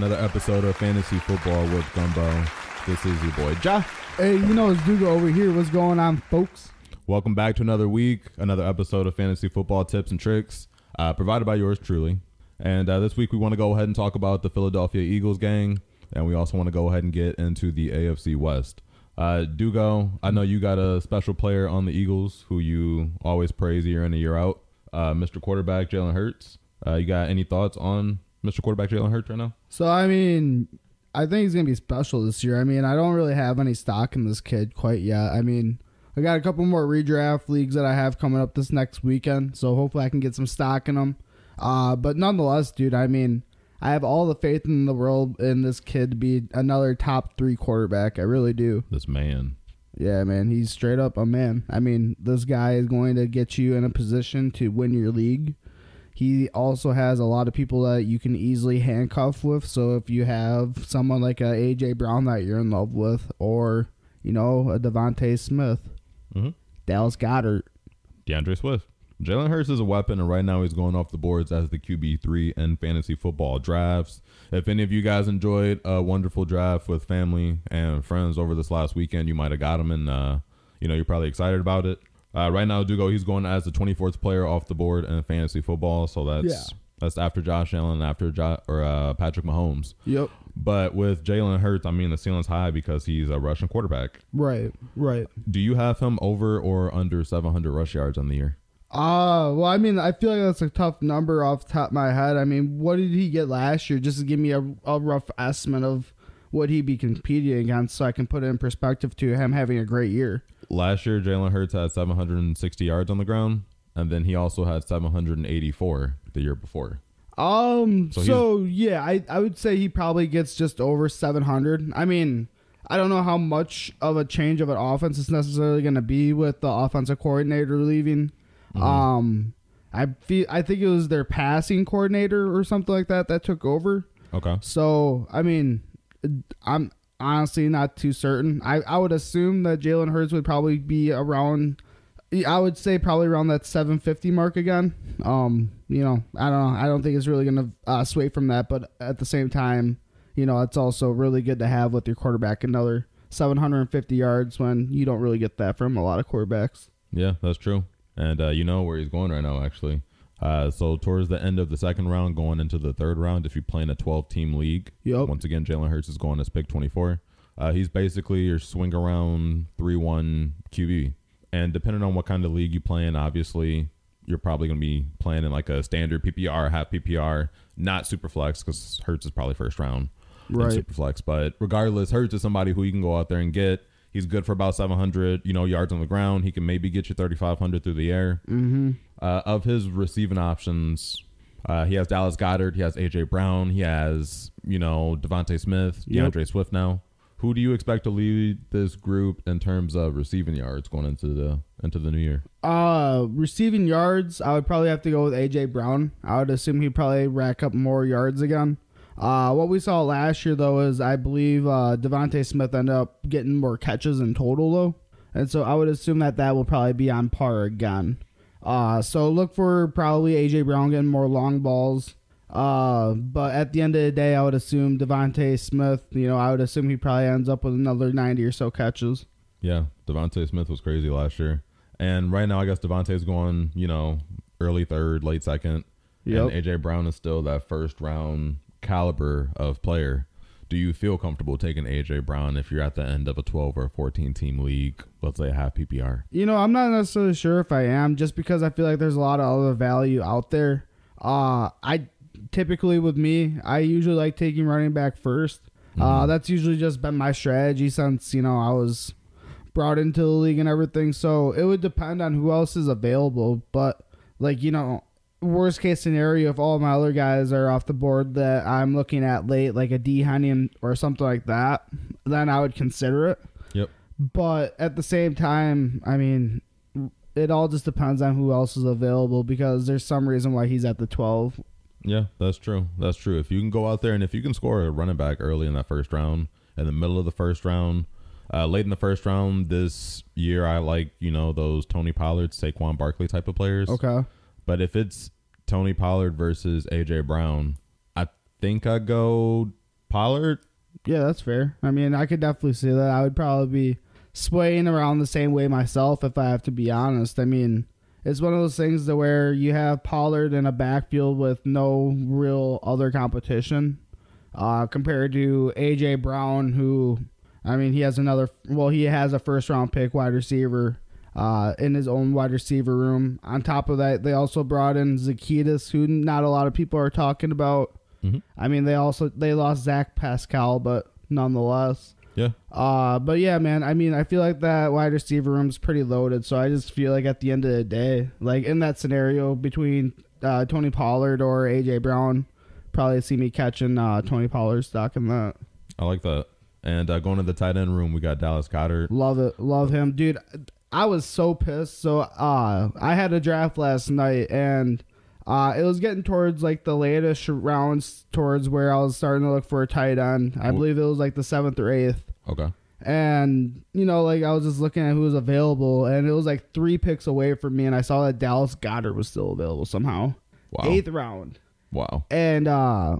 welcome back to another episode of Fantasy Football with Gumbo. This is your boy Jah. Hey, you know it's Dugo over here. What's going on, folks? Welcome back to another week, another episode of Fantasy Football Tips and Tricks, uh, provided by yours truly. And uh, this week we want to go ahead and talk about the Philadelphia Eagles gang, and we also want to go ahead and get into the AFC West. Uh, Dugo, I know you got a special player on the Eagles who you always praise year in and year out, uh, Mr. Quarterback Jalen Hurts. Uh, you got any thoughts on Mr. Quarterback Jalen Hurts right now? So I mean, I think he's gonna be special this year. I mean, I don't really have any stock in this kid quite yet. I mean, I got a couple more redraft leagues that I have coming up this next weekend, so hopefully I can get some stock in them. Uh, but nonetheless, dude, I mean, I have all the faith in the world in this kid to be another top three quarterback. I really do. This man. Yeah, man, he's straight up a man. I mean, this guy is going to get you in a position to win your league. He also has a lot of people that you can easily handcuff with. So if you have someone like a AJ Brown that you're in love with, or you know a DeVonta Smith, Mhm. Dallas Goedert, DeAndre Swift. Jalen Hurts is a weapon, and right now he's going off the boards as the QB three in fantasy football drafts. If any of you guys enjoyed a wonderful draft with family and friends over this last weekend, you might have got him, and uh, you know you're probably excited about it. Uh, right now, Dugo he's going as the 24th player off the board in fantasy football, so that's Yeah. that's after Josh Allen, after jo- or uh, Patrick Mahomes. Yep. But with Jalen Hurts, I mean the ceiling's high because he's a Russian quarterback. Right. Right. Do you have him over or under 700 rush yards on the year? Uh, well, I mean, I feel like that's a tough number off the top of my head. I mean, what did he get last year? Just to give me a, a rough estimate of what he'd be competing against so I can put it in perspective to him having a great year. Last year, Jalen Hurts had 760 yards on the ground, and then he also had 784 the year before. Um, So so, yeah, I, I would say he probably gets just over 700. I mean, I don't know how much of a change of an offense is necessarily going to be with the offensive coordinator leaving. Um, I feel I think it was their passing coordinator or something like that that took over. Okay. So I mean, I'm honestly not too certain. I, I would assume that Jalen Hurts would probably be around. I would say probably around that 750 mark again. Um, you know, I don't know. I don't think it's really gonna uh, sway from that, but at the same time, you know, it's also really good to have with your quarterback another 750 yards when you don't really get that from a lot of quarterbacks. Yeah, that's true. And uh, you know where he's going right now, actually. Uh, so towards the end of the second round, going into the third round, if you play in a 12-team league, Yep. once again, Jalen Hurts is going as pick 24. Uh, he's basically your swing around 3-1 QB. And depending on what kind of league you play in, obviously, you're probably going to be playing in like a standard PPR, half PPR, not super flex because Hurts is probably first round in super flex. But regardless, Hurts is somebody who you can go out there and get. He's good for about 700, you know, yards on the ground. He can maybe get you 3,500 through the air. Mm-hmm. Uh, of his receiving options, uh, he has Dallas Goedert, he has AJ Brown, he has you know DeVonta Smith, Yep. DeAndre Swift. Now, who do you expect to lead this group in terms of receiving yards going into the into the new year? Uh, receiving yards, I would probably have to go with AJ Brown. I would assume he'd probably rack up more yards again. Uh, what we saw last year though is I believe uh, DeVonta Smith ended up getting more catches in total though, and so I would assume that that will probably be on par again. Uh, so look for probably AJ Brown getting more long balls. Uh, but at the end of the day, I would assume DeVonta Smith. You know, I would assume he probably ends up with another ninety or so catches. Yeah, DeVonta Smith was crazy last year, and right now I guess DeVonta's going you know early third, late second, Yep. and AJ Brown is still that first round caliber of player. Do you feel comfortable taking AJ Brown if you're at the end of a 12 or 14 team league, let's say a half PPR? You know, I'm not necessarily sure if I am, just because I feel like there's a lot of other value out there. Uh, I typically with me, I usually like taking running back 1st Uh, that's usually just been my strategy since you know I was brought into the league and everything. So it would depend on who else is available, but like you know. Worst case scenario, if all my other guys are off the board that I'm looking at late, like a D Henning or something like that, then I would consider it. Yep. But at the same time, I mean, it all just depends on who else is available because there's some reason why he's at the 12. Yeah, that's true. That's true. If you can go out there and if you can score a running back early in that first round, in the middle of the first round, uh, late in the first round this year, I like you know those Tony Pollard, Saquon Barkley type of players. Okay. But if it's Tony Pollard versus AJ Brown, I think I'd go Pollard. Yeah, that's fair. I mean, I could definitely see that. I would probably be swaying around the same way myself if I have to be honest. I mean, it's one of those things to where you have Pollard in a backfield with no real other competition, uh, compared to AJ Brown, who, I mean, he has another. Well, he has a first round pick wide receiver. Uh, in his own wide receiver room. On top of that, they also brought in Zaccheaus, who not a lot of people are talking about. Mhm. I mean, they also they lost Zach Pascal, but nonetheless. Yeah. Uh, but yeah, man. I mean, I feel like that wide receiver room is pretty loaded. So I just feel like at the end of the day, like in that scenario between uh, Tony Pollard or AJ Brown, probably see me catching uh, Tony Pollard stock in that. I like that. And uh, going to the tight end room, we got Dallas Goedert. Love it, love him, dude. I was so pissed. So uh, I had a draft last night and. Uh, it was getting towards like the latest rounds, towards where I was starting to look for a tight end. I Ooh. believe it was like the seventh or eighth. Okay. And, you know, like I was just looking at who was available, and it was like three picks away from me, and I saw that Dallas Goedert was still available somehow. Wow. Eighth round. Wow. And uh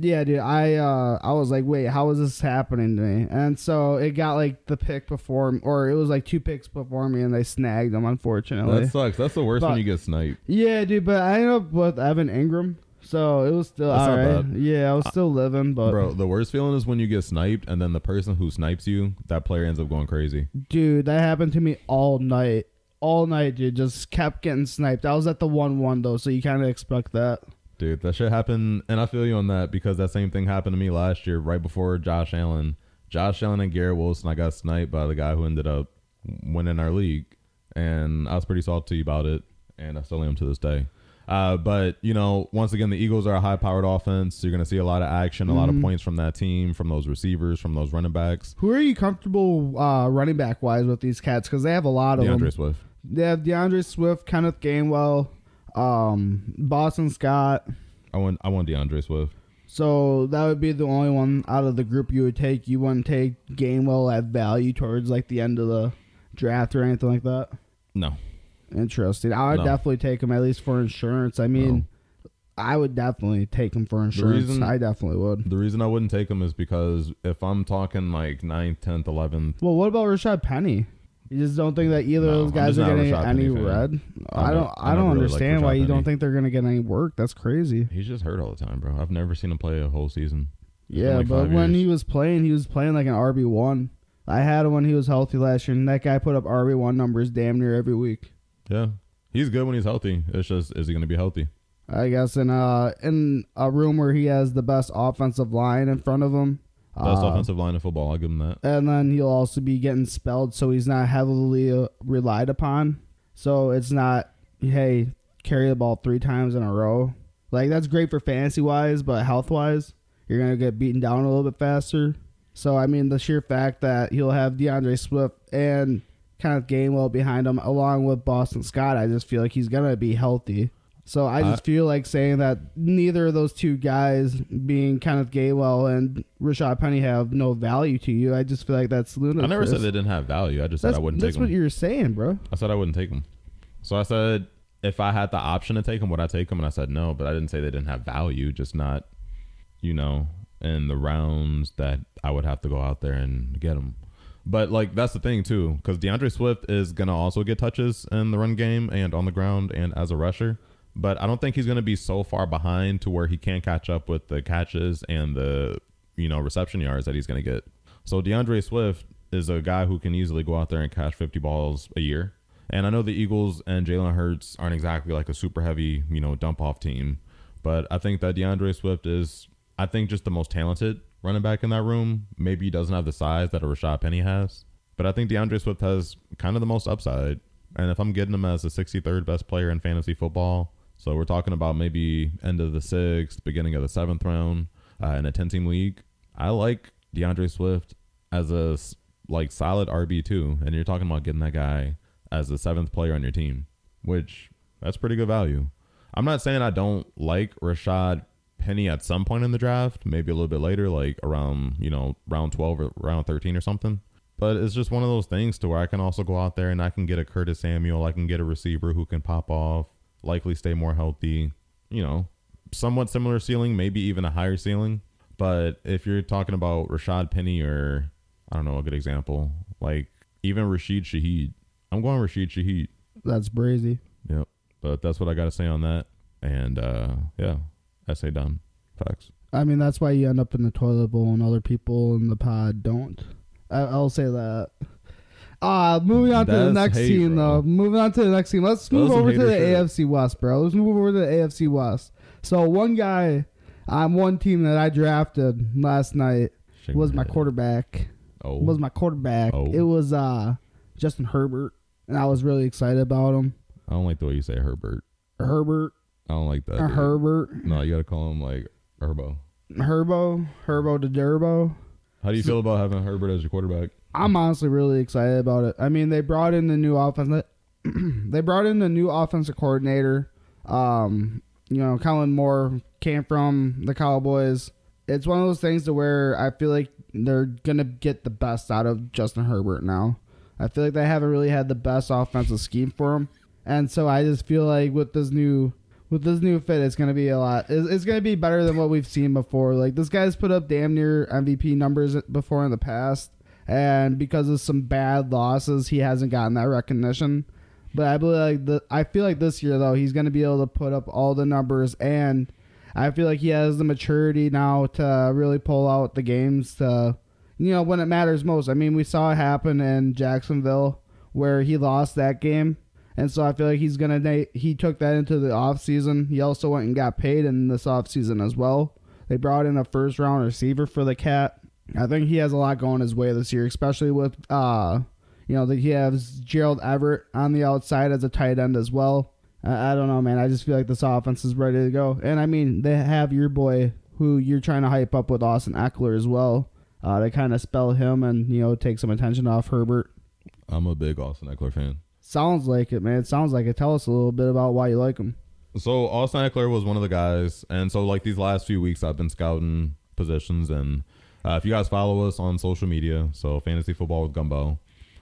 yeah, dude, I uh I was like, wait, how is this happening to me? And so it got like the pick before or it was like two picks before me and they snagged them unfortunately. That sucks. That's the worst But- when you get sniped. yeah, dude, but I ended up with Evan Engram. So it was still That's not alright. bad. Yeah, I was still living, but Bro, the worst feeling is when you get sniped and then the person who snipes you, that player ends up going crazy. Dude, that happened to me all night. All night, dude. Just kept getting sniped. I was at the 1 1, though, so you kind of expect that. Dude, that shit happened, and I feel you on that because that same thing happened to me last year, right before Josh Allen. Josh Allen and Garrett Wilson, I got sniped by the guy who ended up winning our league, and I was pretty salty about it, and I still am to this day. Uh, but you know, once again, the Eagles are a high-powered offense. You're going to see a lot of action, a lot of Mhm. points from that team, from those receivers, from those running backs. Who are you comfortable uh, running back wise with these cats? Because they have a lot of DeAndre them. Swift. They have DeAndre Swift, Kenneth Gainwell, um, Boston Scott. I want, I want DeAndre Swift. So that would be the only one out of the group you would take. You wouldn't take Gainwell at value towards like the end of the draft or anything like that. No, Interesting. I would No. definitely take him at least for insurance. I mean, I would definitely take him for insurance. reason- I definitely would. the reason I wouldn't take him is because if I'm talking like 9th, 10th, 11th, Well, what about Rashaad Penny? You just don't think that either No, of those guys are getting Rashad any red? I'm don't. I I don't never really liked understand why you don't think they're gonna get any work. That's crazy. he's just hurt all the time, bro. I've never seen him play a whole season. It's Yeah, like but when years. he was playing, he was playing like an RB one. I had him when he was healthy last year, and that guy put up RB one numbers damn near every week. Yeah, he's good when he's healthy. It's just, is he going to be healthy? I guess in uh in a room where he has the best offensive line in front of him. Best uh, offensive line in football. I'll give him that. and then he'll also be getting spelled, so he's not heavily uh, relied upon. So it's not, hey, carry the ball three times in a row. Like that's great for fantasy wise, but health wise, you're gonna get beaten down a little bit faster. So I mean, the sheer fact that he'll have DeAndre Swift and kind Kenneth Gainwell behind him, along with Boston Scott, I just feel like he's gonna be healthy. So I just uh, feel like saying that neither of those two guys, being Kenneth Gainwell and Rashaad Penny, have no value to you. I just feel like that's ludicrous. I never said they didn't have value. I just That's, said I wouldn't take them. that's what you're saying, bro. I said I wouldn't take them. So I said if I had the option to take them, would I take them? And I said no, but I didn't say they didn't have value. Just not, you know, in the rounds that I would have to go out there and get them. But like that's the thing too, because DeAndre Swift is gonna also get touches in the run game and on the ground and as a rusher. But I don't think he's gonna be so far behind to where he can't catch up with the catches and the you know reception yards that he's gonna get. So DeAndre Swift is a guy who can easily go out there and catch 50 balls a year. And I know the Eagles and Jalen Hurts aren't exactly like a super heavy, you know, dump off team, but I think that DeAndre Swift is, I think, just the most talented running back in that room. Maybe he doesn't have the size that a Rashaad Penny has, but I think DeAndre Swift has kind of the most upside. And if I'm getting him as the 63rd best player in fantasy football, so we're talking about maybe end of the sixth, beginning of the seventh round uh, in a 10 team league, I like DeAndre Swift as a like solid RB two, and you're talking about getting that guy as the seventh player on your team, which that's pretty good value. I'm not saying I don't like Rashaad Penny at some point in the draft, maybe a little bit later, like around you know round 12 or round 13 or something. But it's just one of those things to where I can also go out there and I can get a Curtis Samuel, I can get a receiver who can pop off, likely stay more healthy, you know, somewhat similar ceiling, maybe even a higher ceiling. But if you're talking about Rashaad Penny or I don't know a good example, like even Rashid Shaheed, I'm going Rashid Shaheed. That's brazy. Yep. But that's what I got to say on that. And uh, yeah, essay done. Facts. I mean, that's why you end up in the toilet bowl and other people in the pod don't. I, I'll say that. Uh, moving on to the That's next hate, team, bro. though. Moving on to the next team. Let's move some over to the shit. AFC West, bro. Let's move over to the AFC West. So, one guy on one team that I drafted last night Shake was my head. quarterback. Oh. Was my quarterback. Oh. It was uh Justin Herbert, and I was really excited about him. I don't like the way you say Herbert. Herbert, I don't like that. or dude. Herbert, No, you got to call him like Herbo. Herbo, Herbo to Durbo. How do you feel about having Herbert as your quarterback? I'm honestly really excited about it. I mean, they brought in the new offense. they brought in the new offensive coordinator. Um, you know, Kellen Moore came from the Cowboys. It's one of those things to where I feel like they're gonna get the best out of Justin Herbert now. I feel like they haven't really had the best offensive scheme for him, and so I just feel like with this new with this new fit, it's gonna be a lot. It's, it's gonna be better than what we've seen before. Like this guy's put up damn near MVP numbers before in the past, and because of some bad losses, he hasn't gotten that recognition. But I believe like the I feel like this year though he's gonna be able to put up all the numbers, and I feel like he has the maturity now to really pull out the games to you know when it matters most. I mean, we saw it happen in Jacksonville where he lost that game. And so I feel like he's gonna. na- He took that into the off season. He also went and got paid in this off season as well. They brought in a first round receiver for the cat. I think he has a lot going his way this year, especially with uh, you know, that he has Gerald Everett on the outside as a tight end as well. I, I don't know, man. I just feel like this offense is ready to go. And I mean, they have your boy who you're trying to hype up with Austin Ekeler as well. Uh, to kind of spell him and you know take some attention off Herbert. I'm a big Austin Ekeler fan. Sounds like it, man. It sounds like it. Tell us a little bit about why you like him. So Austin Ekeler was one of the guys, and so like these last few weeks, I've been scouting positions, and uh, if you guys follow us on social media, so fantasy football with Gumbo,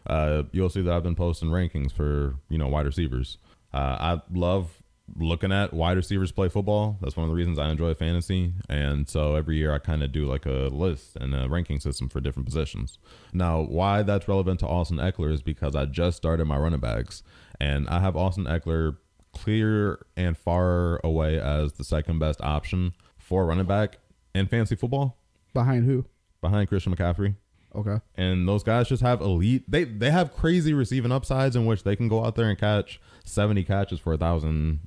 uh, you'll see that I've been posting rankings for you know wide receivers. Uh, I love looking at wide receivers play football. That's one of the reasons I enjoy fantasy, and so every year I kind of do like a list and a ranking system for different positions. Now, why that's relevant to Austin Ekeler is because I just started my running backs, and I have Austin Ekeler clear and far away as the second best option for running back in fantasy football Behind who? Behind Christian McCaffrey. Okay. And those guys just have elite. They they have crazy receiving upsides in which they can go out there and catch 70 catches for a thousand,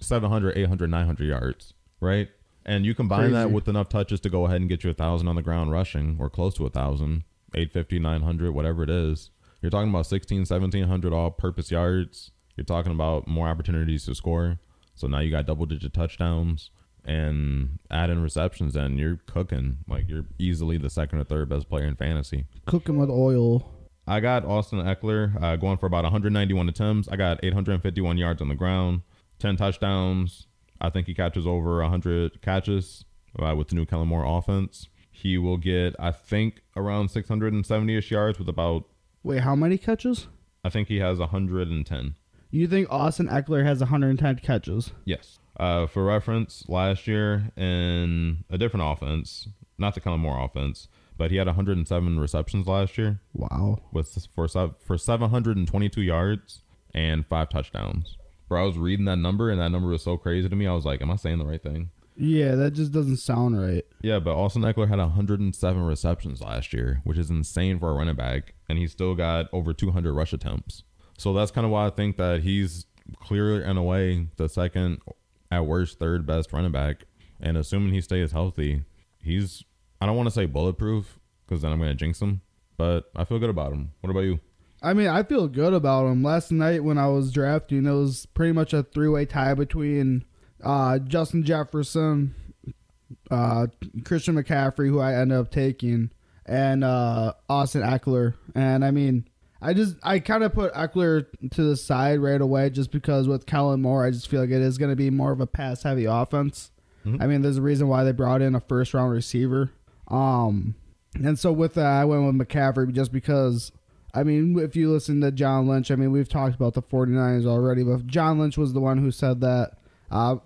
700, 800, 900 yards, right? And you combine that with enough touches to go ahead and get you a thousand on the ground rushing or close to a thousand, 850, 900, whatever it is. You're talking about 16, 1700 all purpose yards. You're talking about more opportunities to score. So now you got double digit touchdowns and add in receptions and you're cooking. Like you're easily the second or third best player in fantasy. Cooking with oil. I got Austin Ekeler uh, going for about 191 attempts. I got 851 yards on the ground, 10 touchdowns. I think he catches over 100 catches uh, with the new Kellen Moore offense. He will get, I think, around 670 ish yards with about, Wait, how many catches? I think he has 110. You think Austin Ekeler has 110 catches? Yes. Uh, for reference, last year in a different offense, not the Kellen Moore offense, but he had 107 receptions last year. Wow. with for for 722 yards and five touchdowns. Bro, I was reading that number and that number was so crazy to me. I was like, "Am I saying the right thing?" Yeah, that just doesn't sound right. Yeah, but Austin Ekeler had 107 receptions last year, which is insane for a running back, and he still got over 200 rush attempts. So that's kind of why I think that he's clear and away the second, at worst, third best running back. And assuming he stays healthy, he's I don't want to say bulletproof because then I'm going to jinx him, but I feel good about him. What about you? I mean, I feel good about him. Last night when I was drafting, it was pretty much a three-way tie between uh, Justin Jefferson, uh, Christian McCaffrey, who I ended up taking, and uh, Austin Ekeler. And I mean, I just I kind of put Ekeler to the side right away just because with Kellen Moore, I just feel like it is going to be more of a pass-heavy offense. Mhm. I mean, there's a reason why they brought in a first-round receiver. Um, and so with that, I went with McCaffrey just because. I mean, if you listen to John Lynch, I mean, we've talked about the 49ers already, but John Lynch was the one who said that uh,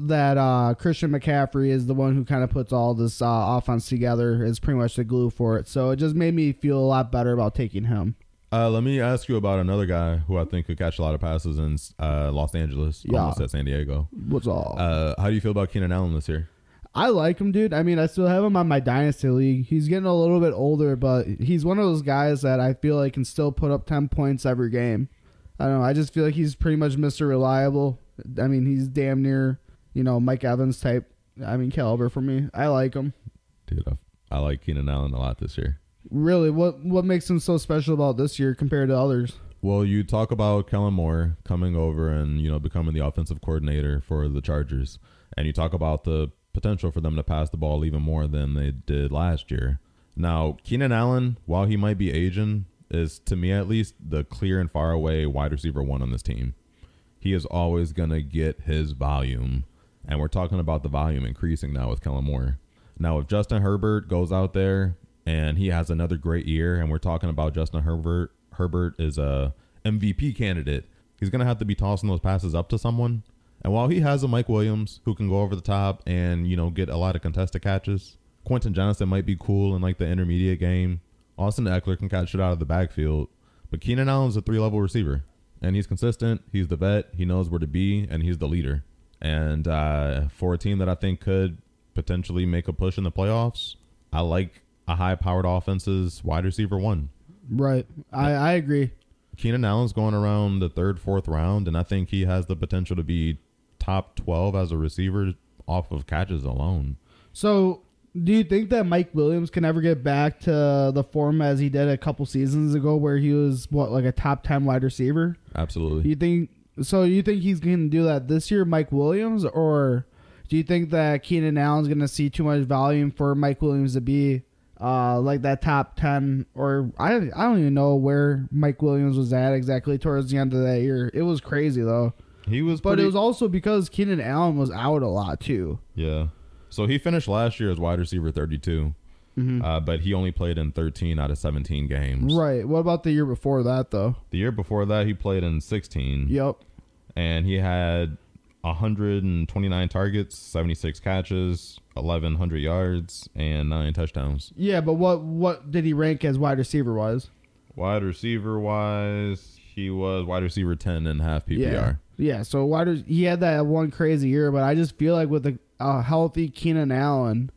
that uh, Christian McCaffrey is the one who kind of puts all this uh, offense together. Is pretty much the glue for it. So it just made me feel a lot better about taking him. Uh, let me ask you about another guy who I think could catch a lot of passes in uh, Los Angeles, Yeah. almost at San Diego. What's all? Uh, how do you feel about Keenan Allen this year? I like him, dude. I mean, I still have him on my dynasty league. He's getting a little bit older, but he's one of those guys that I feel like can still put up ten points every game. I don't know. I just feel like he's pretty much Mr. Reliable. I mean, he's damn near, you know, Mike Evans type. I mean, caliber for me. I like him. Dude, I, I like Keenan Allen a lot this year. Really, what what makes him so special about this year compared to others? Well, you talk about Kellen Moore coming over and you know becoming the offensive coordinator for the Chargers, and you talk about the potential for them to pass the ball even more than they did last year. Now, Keenan Allen, while he might be aging, is to me at least the clear and far away wide receiver one on this team. He is always gonna get his volume, and we're talking about the volume increasing now with Kellen Moore. Now, if Justin Herbert goes out there and he has another great year, and we're talking about Justin Herbert, Herbert is a MVP candidate. He's gonna have to be tossing those passes up to someone. And while he has a Mike Williams who can go over the top and you know get a lot of contested catches, Quentin Johnston might be cool in like the intermediate game. Austin Ekeler can catch it out of the backfield, but Keenan Allen's a three level receiver, and he's consistent. He's the vet. He knows where to be, and he's the leader. And uh, for a team that I think could potentially make a push in the playoffs, I like a high powered offense's wide receiver one. Right. I I agree. Keenan Allen's going around the third, fourth round, and I think he has the potential to be top 12 as a receiver off of catches alone. So, do you think that Mike Williams can ever get back to the form as he did a couple seasons ago, where he was what like a top ten wide receiver? Absolutely. you think so? You think he's going to do that this year, Mike Williams, or do you think that Keenan Allen's going to see too much volume for Mike Williams to be uh, like that top ten? Or I I don't even know where Mike Williams was at exactly towards the end of that year. It was crazy though, He was but pretty, it was also because Keenan Allen was out a lot too. yeah. So he finished last year as wide receiver 32, uh, but he only played in 13 out of 17 games. Right. What about the year before that though? The year before that, he played in 16, Yep. and he had 129 targets, 76 catches, 1,100 yards, and nine touchdowns. Yeah, but what what did he rank as wide receiver wise? Wide receiver wise, he was wide receiver 10 and half PPR. Yeah, yeah. So wide he had that one crazy year? But I just feel like with a, a healthy Keenan Allen,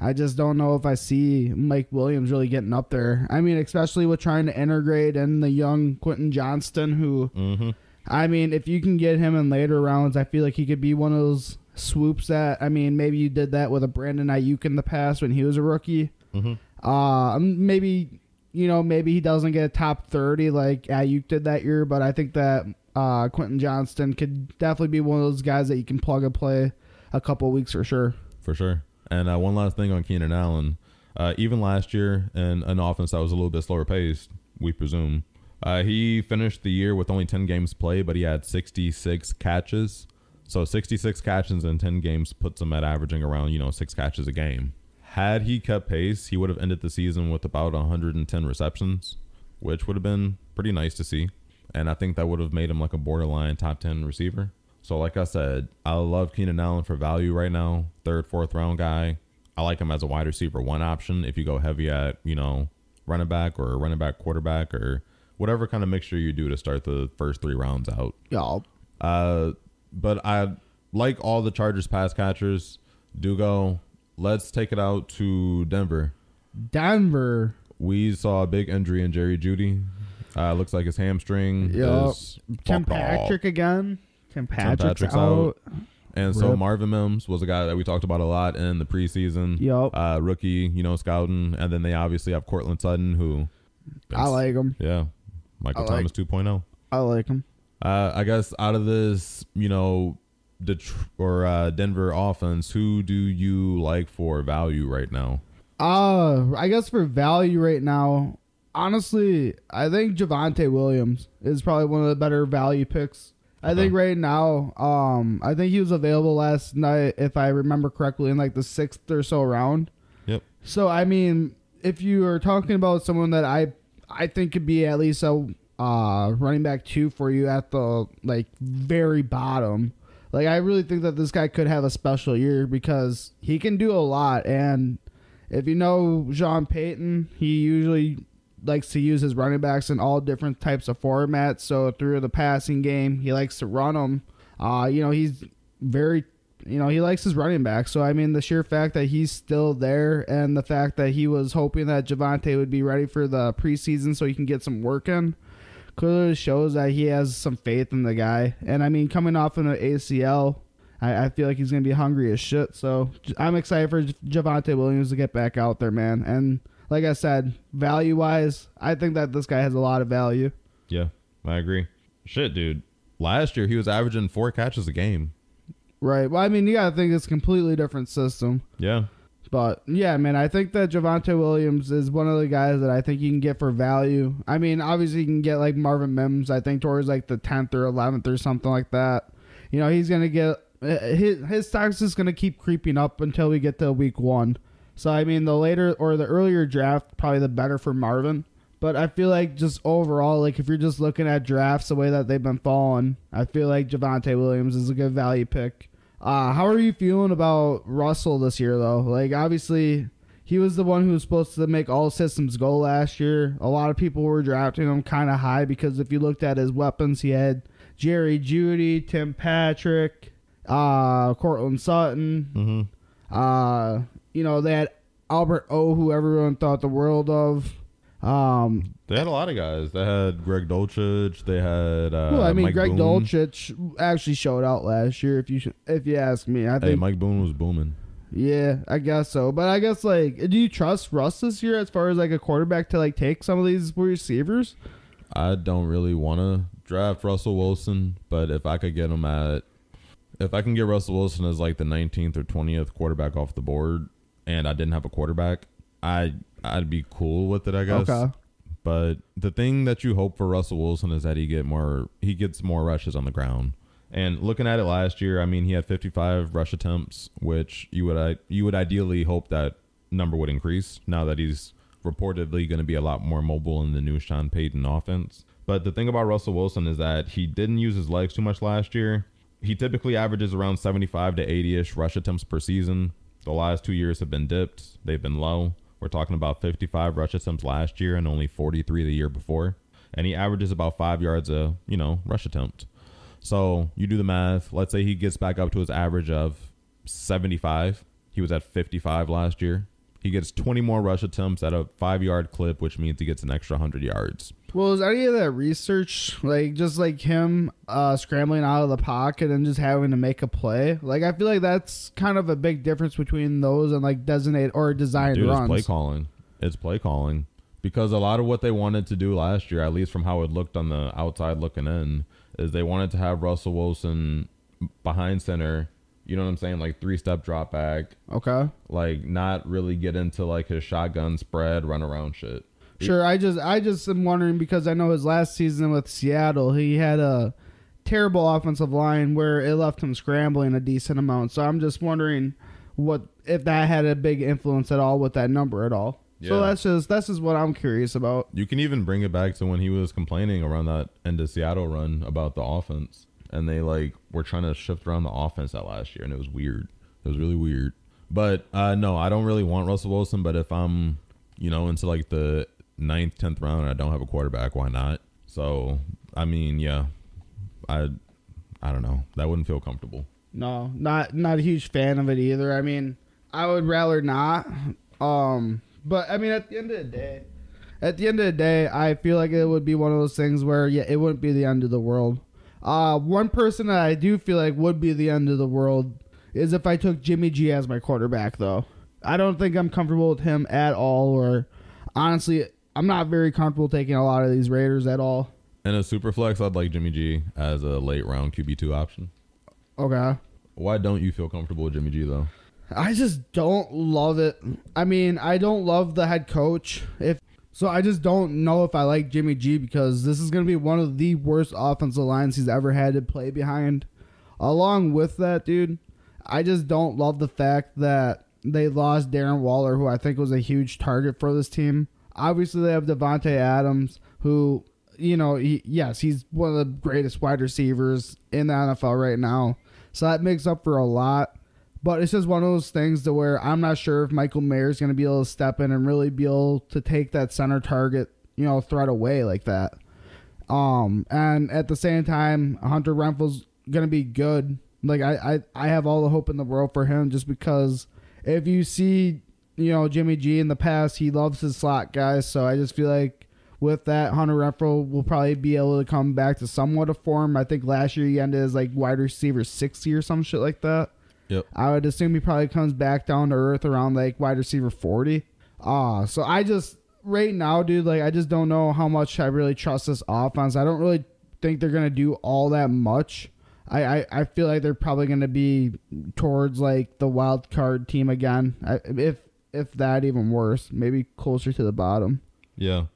I just don't know if I see Mike Williams really getting up there. I mean, especially with trying to integrate in the young Quentin Johnston, who Mm-hmm. I mean, if you can get him in later rounds, I feel like he could be one of those swoops that I mean, maybe you did that with a Brandon Aiyuk in the past when he was a rookie. Mhm. Uh, maybe you know, maybe he doesn't get a top thirty like Aiyuk did that year, but I think that uh, Quentin Johnston could definitely be one of those guys that you can plug and play a couple weeks for sure. For sure. And uh, one last thing on Keenan Allen. Uh, even last year, in an offense that was a little bit slower paced, we presume, uh, he finished the year with only 10 games played, but he had 66 catches. So 66 catches in 10 games puts him at averaging around, you know, six catches a game. Had he kept pace, he would have ended the season with about 110 receptions, which would have been pretty nice to see. And I think that would have made him like a borderline top 10 receiver. So, like I said, I love Keenan Allen for value right now. Third, fourth round guy. I like him as a wide receiver one option if you go heavy at, you know, running back or running back quarterback or whatever kind of mixture you do to start the first three rounds out. Yeah, Uh, but I like all the Chargers pass catchers do go. Let's take it out to Denver. Denver. We saw a big injury in Jerry Jeudy. Uh, looks like his hamstring is Tim fucked off. Patrick again. Tim Patrick's, Patrick's out. And so Marvin Mims was a guy that we talked about a lot in the preseason. Yup. Uh, rookie, you know, scouting. And then they obviously have Courtland Sutton, who. I like him. Yeah. Michael like- Thomas 2.0. I like him. Uh, I guess out of this, you know, Detr- or uh, Denver offense, who do you like for value right now? Uh, I guess for value right now, honestly, I think Javonte Williams is probably one of the better value picks. I think right now, um, I think he was available last night, if I remember correctly, in like the sixth or so round. Yep. So I mean, if you are talking about someone that I I think could be at least a uh, running back two for you at the like very bottom, Like I really think that this guy could have a special year because he can do a lot. And if you know Sean Payton, he usually likes to use his running backs in all different types of formats. So through the passing game, he likes to run them. Uh, you know, he's very you know, he likes his running back. So, I mean, the sheer fact that he's still there and the fact that he was hoping that Javonte would be ready for the preseason so he can get some work in clearly shows that he has some faith in the guy. And, I mean, coming off an ACL, I, I feel like he's going to be hungry as shit. So, I'm excited for Javonte Williams to get back out there, man. And, like I said, value wise, I think that this guy has a lot of value. Yeah, I agree. Shit, dude. Last year, he was averaging four catches a game. Right. Well, I mean, you got to think it's a completely different system. Yeah. But yeah, man, I think that Javonte Williams is one of the guys that I think you can get for value. I mean, obviously you can get like Marvin Mims. I think towards like the tenth or eleventh or something like that. You know, he's gonna get eh, his his stock's just gonna keep creeping up until we get to week one. So I mean, the later or the earlier draft, probably the better for Marvin. But I feel like just overall, like if you're just looking at drafts the way that they've been falling, I feel like Javonte Williams is a good value pick. Uh, how are you feeling about Russell this year, though? Like, obviously, he was the one who was supposed to make all systems go last year. A lot of people were drafting him kind of high because if you looked at his weapons, he had Jerry Jeudy, Tim Patrick, uh, Courtland Sutton. Mm-hmm. Uh, you know, they had Albert O, who everyone thought the world of. Um, they had a lot of guys. They had Greg Dulcich. They had. Uh, well, I mean, Mike Greg Boone. Dulcich actually showed out last year. If you if you ask me, I think. Hey, Mike Boone was booming. Yeah, I guess so. But I guess like, do you trust Russ this year as far as like a quarterback to like take some of these receivers? I don't really want to draft Russell Wilson, but if I could get him at, if I can get Russell Wilson as like the 19th or 20th quarterback off the board, and I didn't have a quarterback, I I'd be cool with it, I guess. Okay. But the thing that you hope for Russell Wilson is that he get more he gets more rushes on the ground. And looking at it last year, I mean, he had 55 rush attempts, which you would you would ideally hope that number would increase now that he's reportedly going to be a lot more mobile in the new Sean Payton offense. But the thing about Russell Wilson is that he didn't use his legs too much last year. He typically averages around 75 to 80ish rush attempts per season. The last two years have been dipped. They've been low. We're talking about 55 rush attempts last year and only 43 the year before. And he averages about five yards a, you know, rush attempt. So you do the math. Let's say he gets back up to his average of 75. He was at 55 last year. He gets 20 more rush attempts at a five yard clip, which means he gets an extra 100 yards. Well, is any of that research like just like him uh, scrambling out of the pocket and just having to make a play? Like I feel like that's kind of a big difference between those and like designate or designed Dude, runs. it's play calling. It's play calling because a lot of what they wanted to do last year, at least from how it looked on the outside looking in, is they wanted to have Russell Wilson behind center. You know what I'm saying? Like three step drop back. Okay. Like not really get into like his shotgun spread, run around shit. Sure, I just I just am wondering because I know his last season with Seattle, he had a terrible offensive line where it left him scrambling a decent amount. So I'm just wondering what if that had a big influence at all with that number at all. So that's just that's just what I'm curious about. You can even bring it back to when he was complaining around that end of Seattle run about the offense, and they like were trying to shift around the offense that last year, and it was weird. It was really weird. But uh, no, I don't really want Russell Wilson. But if I'm, you know, into like the ninth, tenth round, I don't have a quarterback, why not? So I mean, yeah, I, I don't know. That wouldn't feel comfortable. No, not not a huge fan of it either. I mean, I would rather not. Um, but I mean, at the end of the day, at the end of the day, I feel like it would be one of those things where yeah, it wouldn't be the end of the world. Uh, one person that I do feel like would be the end of the world is if I took Jimmy G as my quarterback, though. I don't think I'm comfortable with him at all, or honestly, I'm not very comfortable taking a lot of these Raiders at all. In a super flex, I'd like Jimmy G as a late round QB two option. Okay. Why don't you feel comfortable with Jimmy G though? I just don't love it. I mean, I don't love the head coach. If so, I just don't know if I like Jimmy G because this is going to be one of the worst offensive lines he's ever had to play behind. Along with that, dude, I just don't love the fact that they lost Darren Waller, who I think was a huge target for this team. Obviously, they have Davante Adams, who you know, he, yes, he's one of the greatest wide receivers in the NFL right now. So that makes up for a lot. But it's just one of those things to where I'm not sure if Michael Mayer is going to be able to step in and really be able to take that center target, you know, threat away like that. Um, and at the same time, Hunter Renfrow's going to be good. Like I, I, I have all the hope in the world for him just because if you see, you know, Jimmy G in the past, he loves his slot guys. So I just feel like with that, Hunter Renfrow will probably be able to come back to somewhat of form. I think last year he ended as like wide receiver 60 or some shit like that. Yep. I would assume he probably comes back down to earth around like wide receiver 40. Ah, so I just right now, dude, like I just don't know how much I really trust this offense. I don't really think they're gonna do all that much. I, I, I feel like they're probably gonna be towards like the wild card team again. I, if if that even worse, maybe closer to the bottom. Yeah.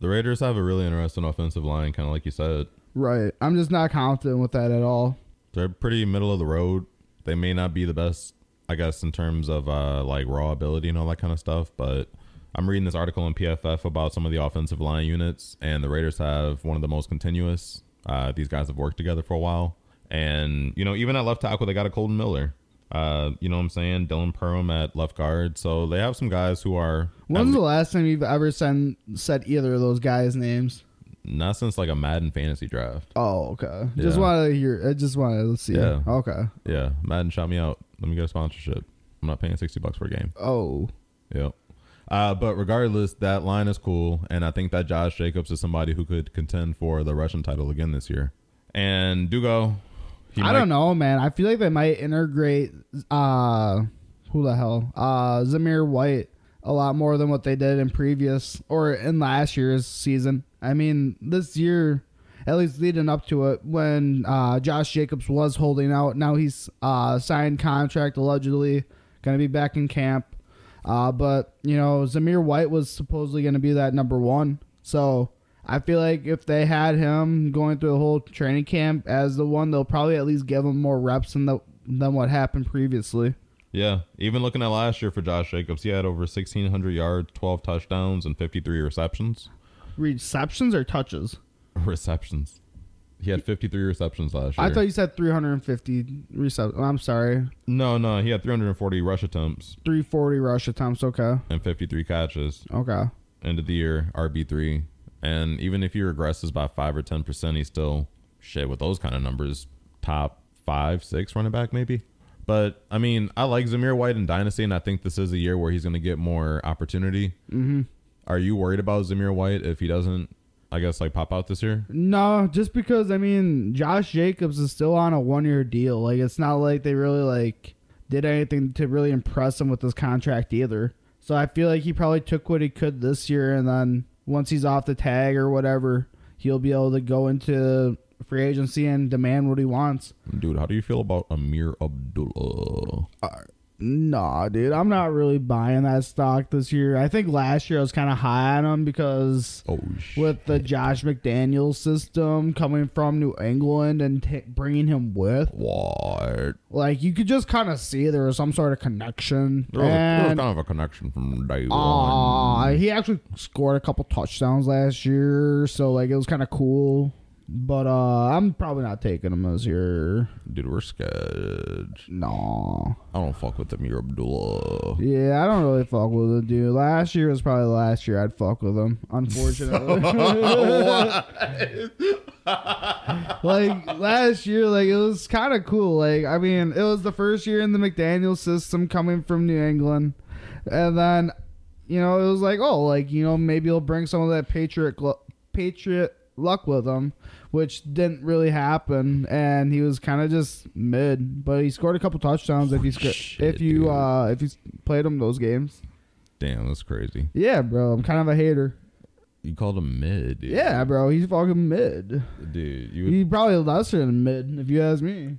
The Raiders have a really interesting offensive line, kind of like you said. Right. I'm just not confident with that at all. They're pretty middle of the road. They may not be the best, I guess, in terms of uh, like raw ability and all that kind of stuff. But I'm reading this article in PFF about some of the offensive line units, and the Raiders have one of the most continuous. Uh, these guys have worked together for a while, and you know, even at left tackle, they got a Kolton Miller. Uh, you know what I'm saying? Dylan Parham at left guard. So they have some guys who are When's the last time you've ever sent, said either of those guys' names? not since like a Madden fantasy draft. Oh, okay. Just Yeah. wanted to hear. I just wanted to see. Yeah. Okay. Yeah, Madden shot me out. Let me get a sponsorship. I'm not paying sixty bucks per game. Oh. Yep. Uh, but regardless, that line is cool, and I think that Josh Jacobs is somebody who could contend for the Russian title again this year. And Dugo, he I might- don't know, man. I feel like they might integrate uh who the hell? Uh Zamir White a lot more than what they did in previous or in last year's season. I mean, this year at least leading up to it when uh Josh Jacobs was holding out. Now he's uh signed contract allegedly going to be back in camp. Uh but, you know, Zamir White was supposedly going to be that number 1. So, I feel like if they had him going through the whole training camp as the one, they'll probably at least give him more reps than the than what happened previously. Yeah, even looking at last year for Josh Jacobs, he had over 1,600 yards, 12 touchdowns, and 53 receptions. Receptions or touches? Receptions. He had 53 receptions last year. I thought you said 350 receptions. I'm sorry, no, no, he had 340 rush attempts 340 rush attempts. Okay, and 53 catches. okay. End of the year, RB three, and even if he regresses by five or ten percent, he's still shit with those kind of numbers. Top five, six running back maybe. But I mean, I like Zamir White in Dynasty, and I think this is a year where he's going to get more opportunity. Mm-hmm. Are you worried about Zamir White if he doesn't, I guess, like pop out this year? No, just because I mean Josh Jacobs is still on a one year deal. Like it's not like they really like did anything to really impress him with this contract either. So I feel like he probably took what he could this year and then once he's off the tag or whatever, he'll be able to go into free agency and demand what he wants. Dude, how do you feel about Ameer Abdullah? Nah, dude, I'm not really buying that stock this year. I think last year I was kind of high on him because Oh with the Josh McDaniels system coming from New England and t- bringing him with, What? like you could just kind of see there was some sort of connection. There was, a, there was kind of a connection from day uh, one. he actually scored a couple touchdowns last year, so like it was kind of cool. But uh I'm probably not taking him this year. Dude, we're scared. No. I don't fuck with Ameer Abdullah. Yeah, I don't really fuck with him, dude. Last year was probably the last year I'd fuck with him. Unfortunately, like last year, like it was kind of cool. Like I mean, it was the first year in the McDaniel system coming from New England, and then you know it was like, oh, like you know maybe he'll bring some of that Patriot gl- Patriot luck with him, which didn't really happen, and he was kind of just mid. But he scored a couple touchdowns if you sc- Shit, if you dude. uh if you played him those games. Damn, that's crazy. Yeah, bro, I'm kind of a hater. You called him mid, dude. Yeah, bro, he's fucking mid. Dude, you would. He's probably lesser than mid if you ask me.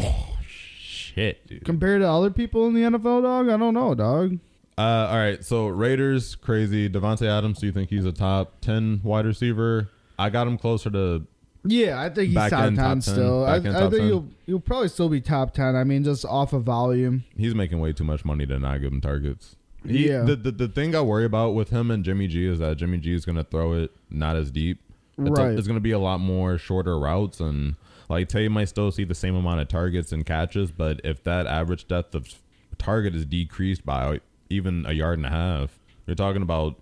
oh, shit, dude. Compared to other people in the NFL, dog, I don't know, dog. Uh, all right, so Raiders, crazy. Davante Adams, do you think he's a top 10 wide receiver? I got him closer to. Yeah, I think he's Back top end, ten top 10, still. I, I think top 10. he'll he'll probably still be top ten. I mean, just off of volume. He's making way too much money to not give him targets. He, Yeah. The, the, the thing I worry about with him and Jimmy G is that Jimmy G is going to throw it not as deep. It's, a- Right. it's going to be a lot more shorter routes and like Tay might still see the same amount of targets and catches, but if that average depth of target is decreased by even a yard and a half, you're talking about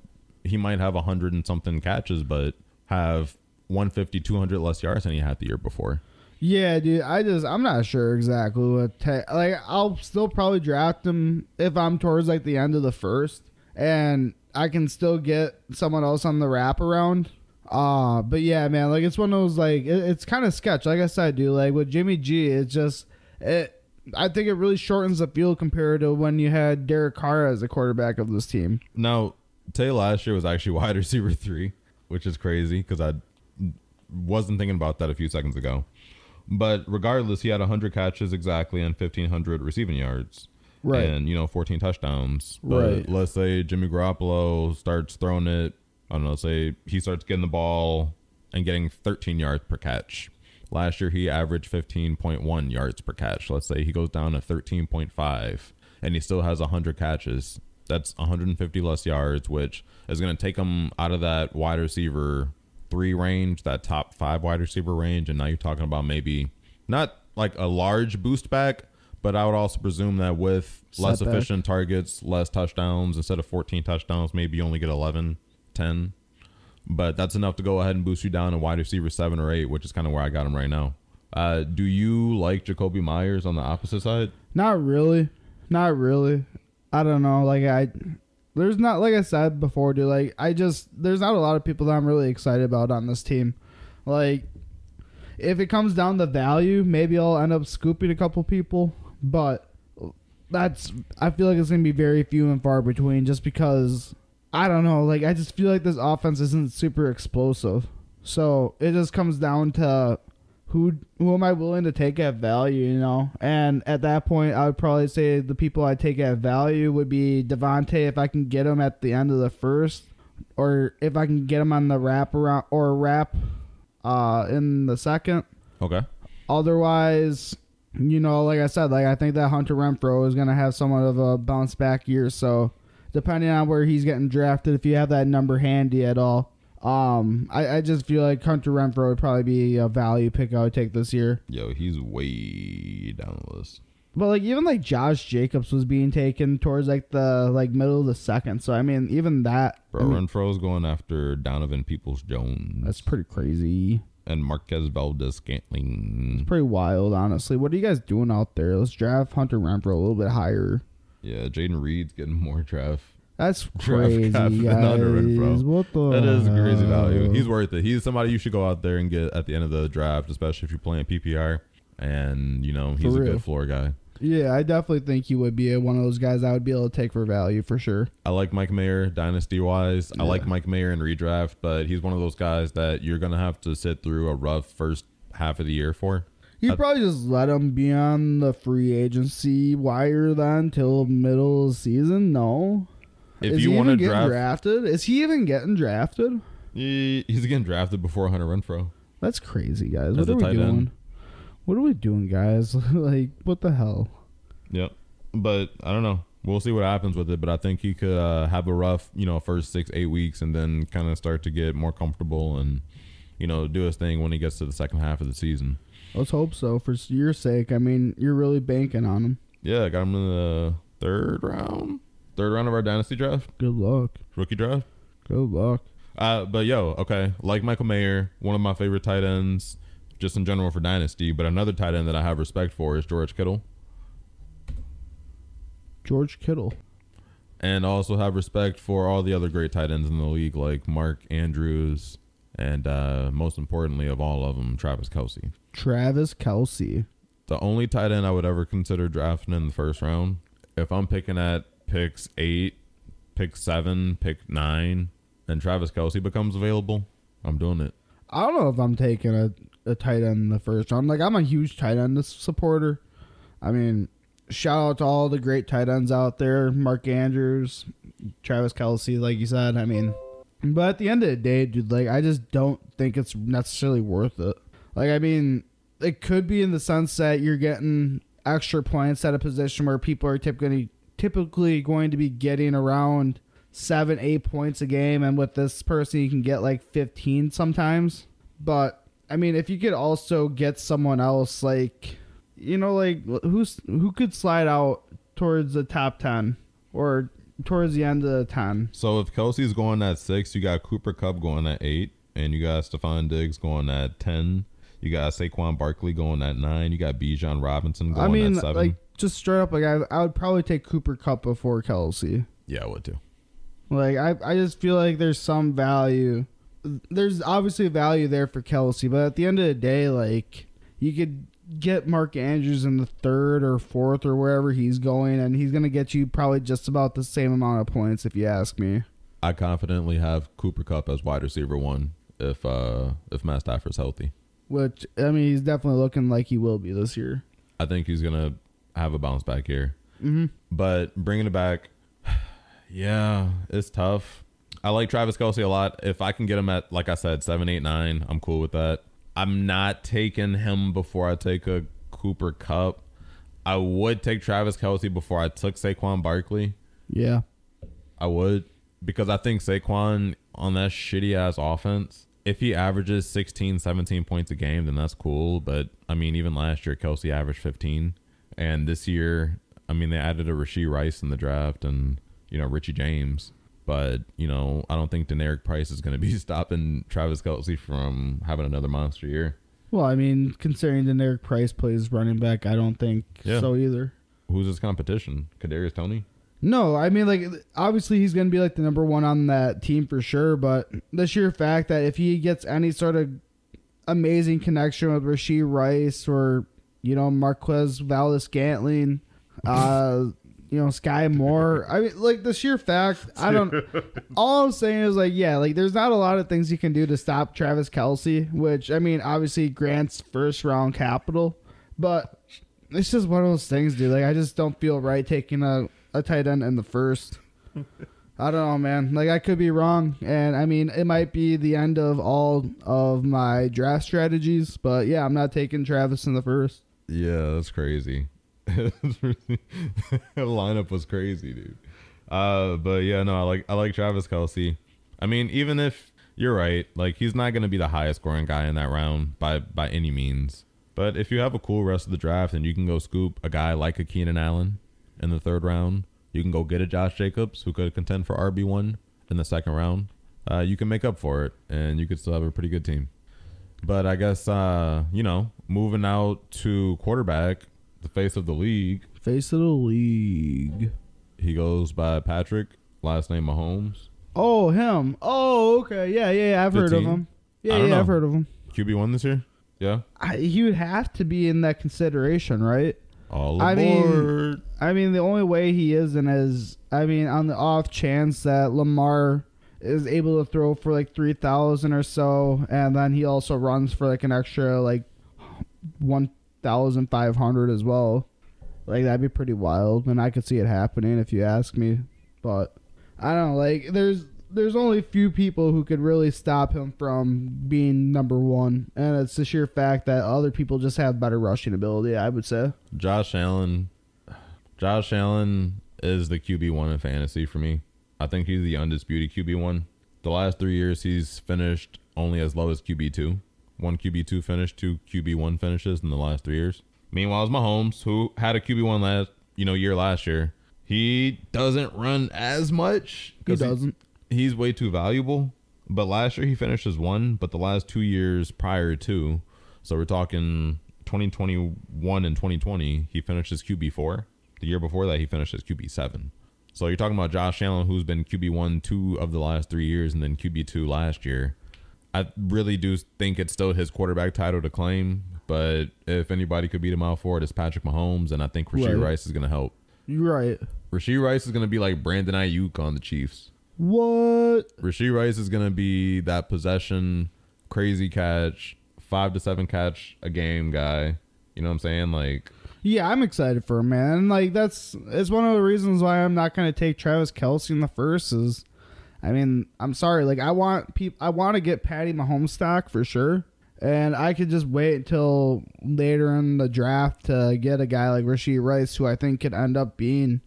he might have a hundred and something catches, but have 150, 200 less yards than he had the year before. Yeah, dude. I just I'm not sure exactly what ta- like I'll still probably draft him if I'm towards like the end of the first, and I can still get someone else on the wraparound. Uh but yeah, man, like it's one of those like it, it's kind of sketch. Like I said, dude, like with Jimmy G, it's just it. I think it really shortens the field compared to when you had Derek Carr as the quarterback of this team. Now, Tay last year was actually wide receiver three, which is crazy because I wasn't thinking about that a few seconds ago. But regardless, he had 100 catches exactly and 1,500 receiving yards. Right. And, you know, 14 touchdowns. But Right. let's say Jimmy Garoppolo starts throwing it, I don't know, say he starts getting the ball and getting 13 yards per catch. Last year, he averaged 15.1 yards per catch. Let's say he goes down to 13.5 and he still has 100 catches. That's 150 less yards, which is going to take him out of that wide receiver three range, that top five wide receiver range. And now you're talking about maybe not like a large boost back, but I would also presume that with less efficient targets, less touchdowns, instead of 14 touchdowns, maybe you only get 11, 10. But that's enough to go ahead and boost you down to wide receiver seven or eight, which is kind of where I got him right now. Uh, do you like Jakobi Meyers on the opposite side? Not really. Not really. I don't know. Like I there's not like I said before, dude, like I just there's not a lot of people that I'm really excited about on this team. Like if it comes down to value, maybe I'll end up scooping a couple people, but that's I feel like it's gonna be very few and far between just because I don't know, like I just feel like this offense isn't super explosive. So it just comes down to who who am I willing to take at value, you know? And at that point, I would probably say the people I take at value would be Davante if I can get him at the end of the first, or if I can get him on the wrap around or wrap uh, in the second. Okay. Otherwise, you know, like I said, like I think that Hunter Renfrow is gonna have somewhat of a bounce back year. So depending on where he's getting drafted, if you have that number handy at all. Um, I, I just feel like Hunter Renfrow would probably be a value pick I would take this year. Yo, he's way down the list. But like even like Josh Jacobs was being taken towards like the like middle of the second. So I mean even that I Bro, mean, Renfrow's going after Donovan Peoples Jones that's pretty crazy. and Marquez Valdes Scantling. It's pretty wild, honestly. What are you guys doing out there? Let's draft Hunter Renfrow a little bit higher. Yeah, Jayden Reed's getting more draft. That's crazy, guys. What the? That is crazy value. He's worth it. He's somebody you should go out there and get at the end of the draft, especially if you're playing PPR. And you know he's a good floor guy. Yeah, I definitely think he would be one of those guys I would be able to take for value for sure. I like Mike Mayer dynasty wise. I like Mike Mayer in redraft, but he's one of those guys that you're gonna have to sit through a rough first half of the year for. You probably just let him be on the free agency wire then till middle of the season. No, If is you he want to even getting draft, drafted? Is he even getting drafted? He- he's getting drafted before Hunter Renfrow. That's crazy, guys. As What a are we tight doing? end. What are we doing, guys? like, what the hell? Yep. But I don't know. We'll see what happens with it. But I think he could uh, have a rough, you know, first six, eight weeks and then kind of start to get more comfortable and, you know, do his thing when he gets to the second half of the season. Let's hope so. For your sake, I mean, you're really banking on him. Yeah, I got him in the third round. Third round of our dynasty draft, Good luck. rookie draft. Good luck. Uh, but yo, okay, like Michael Mayer, one of my favorite tight ends, just in general for dynasty. But another tight end that I have respect for is George Kittle, George Kittle. and also have respect for all the other great tight ends in the league, like Mark Andrews, and uh, most importantly of all of them, Travis Kelce. Travis Kelce. The only tight end I would ever consider drafting in the first round, if I'm picking at picks eight, pick seven, pick nine, and Travis Kelce becomes available, I'm doing it. I don't know if I'm taking a, a tight end in the first round. Like I'm a huge tight end supporter. I mean, shout out to all the great tight ends out there, Mark Andrews, Travis Kelce, like you said. I mean, but at the end of the day, dude, like I just don't think it's necessarily worth it. Like I mean, it could be in the sense that you're getting extra points at a position where people are typically typically going to be getting around seven, eight points a game, and with this person, you can get like 15 sometimes. But I mean, if you could also get someone else, like you know, like who's who could slide out towards the top 10 or towards the end of the 10. So if Kelce's going at six, you got Cooper Kupp going at eight, and you got Stefon Diggs going at ten. You got Saquon Barkley going at nine. You got Bijan Robinson going I mean, at seven. like just straight up, like I, I would probably take Cooper Kupp before Kelce. yeah, I would too. Like I, I just feel like there's some value. There's obviously value there for Kelce, but at the end of the day, like you could get Mark Andrews in the third or fourth or wherever he's going, and he's gonna get you probably just about the same amount of points if you ask me. I confidently have Cooper Kupp as wide receiver one if uh if Matt Stafford's healthy. Which I mean, he's definitely looking like he will be this year. I think he's gonna have a bounce back here. hmm But bringing it back, yeah, it's tough. I like Travis Kelce a lot. If I can get him at, like I said, seven, eight, nine, I'm cool with that. I'm not taking him before I take a Cooper Kupp. I would take Travis Kelce before I took Saquon Barkley. Yeah. I would because I think Saquon on that shitty ass offense, if he averages 16, 17 points a game, then that's cool. But I mean, even last year, Kelce averaged 15. And this year, I mean, they added a Rashee Rice in the draft and, you know, Richie James. But, you know, I don't think Deneric Prince is going to be stopping Travis Kelce from having another monster year. Well, I mean, considering Derek Price plays running back, I don't think Yeah. so either. Who's his competition? Kadarius Toney? No, I mean, like, obviously he's going to be like the number one on that team for sure. But the sheer fact that if he gets any sort of amazing connection with Rashee Rice or, you know, Marquez Valdes Scantling, uh, you know, Skyy Moore, I mean, like, the sheer fact, I don't, all I'm saying is, like, yeah, like, there's not a lot of things you can do to stop Travis Kelce, which, I mean, obviously grants first round capital, but it's just one of those things, dude. Like, I just don't feel right taking a, a tight end in the first. I don't know, man. Like, I could be wrong. And, I mean, it might be the end of all of my draft strategies, but yeah, I'm not taking Travis in the first. Yeah, that's crazy. the lineup was crazy, dude. Uh, but yeah, no, I like I like Travis Kelce. I mean, even if you're right, like he's not to be the highest scoring guy in that round by by any means. But if you have a cool rest of the draft and you can go scoop a guy like a Keenan Allen in the third round, you can go get a Josh Jacobs who could contend for RB one in the second round. Uh, you can make up for it, and you could still have a pretty good team. But I guess uh, you know, moving out to quarterback, the face of the league, Face of the league. he goes by Patrick, last name Mahomes. Oh, him. Oh, okay. Yeah, yeah, yeah. I've heard of him. Yeah, yeah, I've heard of him. QB one this year. Yeah, I, he would have to be in that consideration, right? all I mean- I mean, the only way he isn't is, I mean, on the off chance that Lamar is able to throw for like 3,000 or so, and then he also runs for like an extra like 1,500 as well. Like, that'd be pretty wild, and I could see it happening if you ask me. But I don't know, like, there's. There's only a few people who could really stop him from being number one, and it's the sheer fact that other people just have better rushing ability. I would say. Josh Allen. Josh Allen is the QB one in fantasy for me. I think he's the undisputed QB one. The last three years, he's finished only as low as QB two. One QB two finish, two QB one finishes in the last three years. Meanwhile, it's Mahomes, who had a QB one last you know year last year. He doesn't run as much. He doesn't. he's way too valuable. But last year he finished as one, but the last two years prior to, so we're talking 2021 and 2020, he finished as QB four. The year before that, he finished as QB seven. So you're talking about Josh Allen, who's been QB one two of the last three years, and then QB two last year. I really do think it's still his quarterback title to claim, but if anybody could beat him out for it, it's Patrick Mahomes, and I think Rashee Right. Rice is going to help. You're right. Rashee Rice is going to be like Brandon Aiyuk on the Chiefs. What? Rashee Rice is gonna be that possession, crazy catch, five to seven catch a game guy. You know what I'm saying? Like, Yeah, I'm excited for him, man. And, Like that's it's one of the reasons why I'm not to take Travis Kelce in the first. Is I mean, I'm sorry. Like I want people, I want to get Patty Mahomes stock for sure, and I could just wait until later in the draft to get a guy like Rashee Rice, who I think could end up being,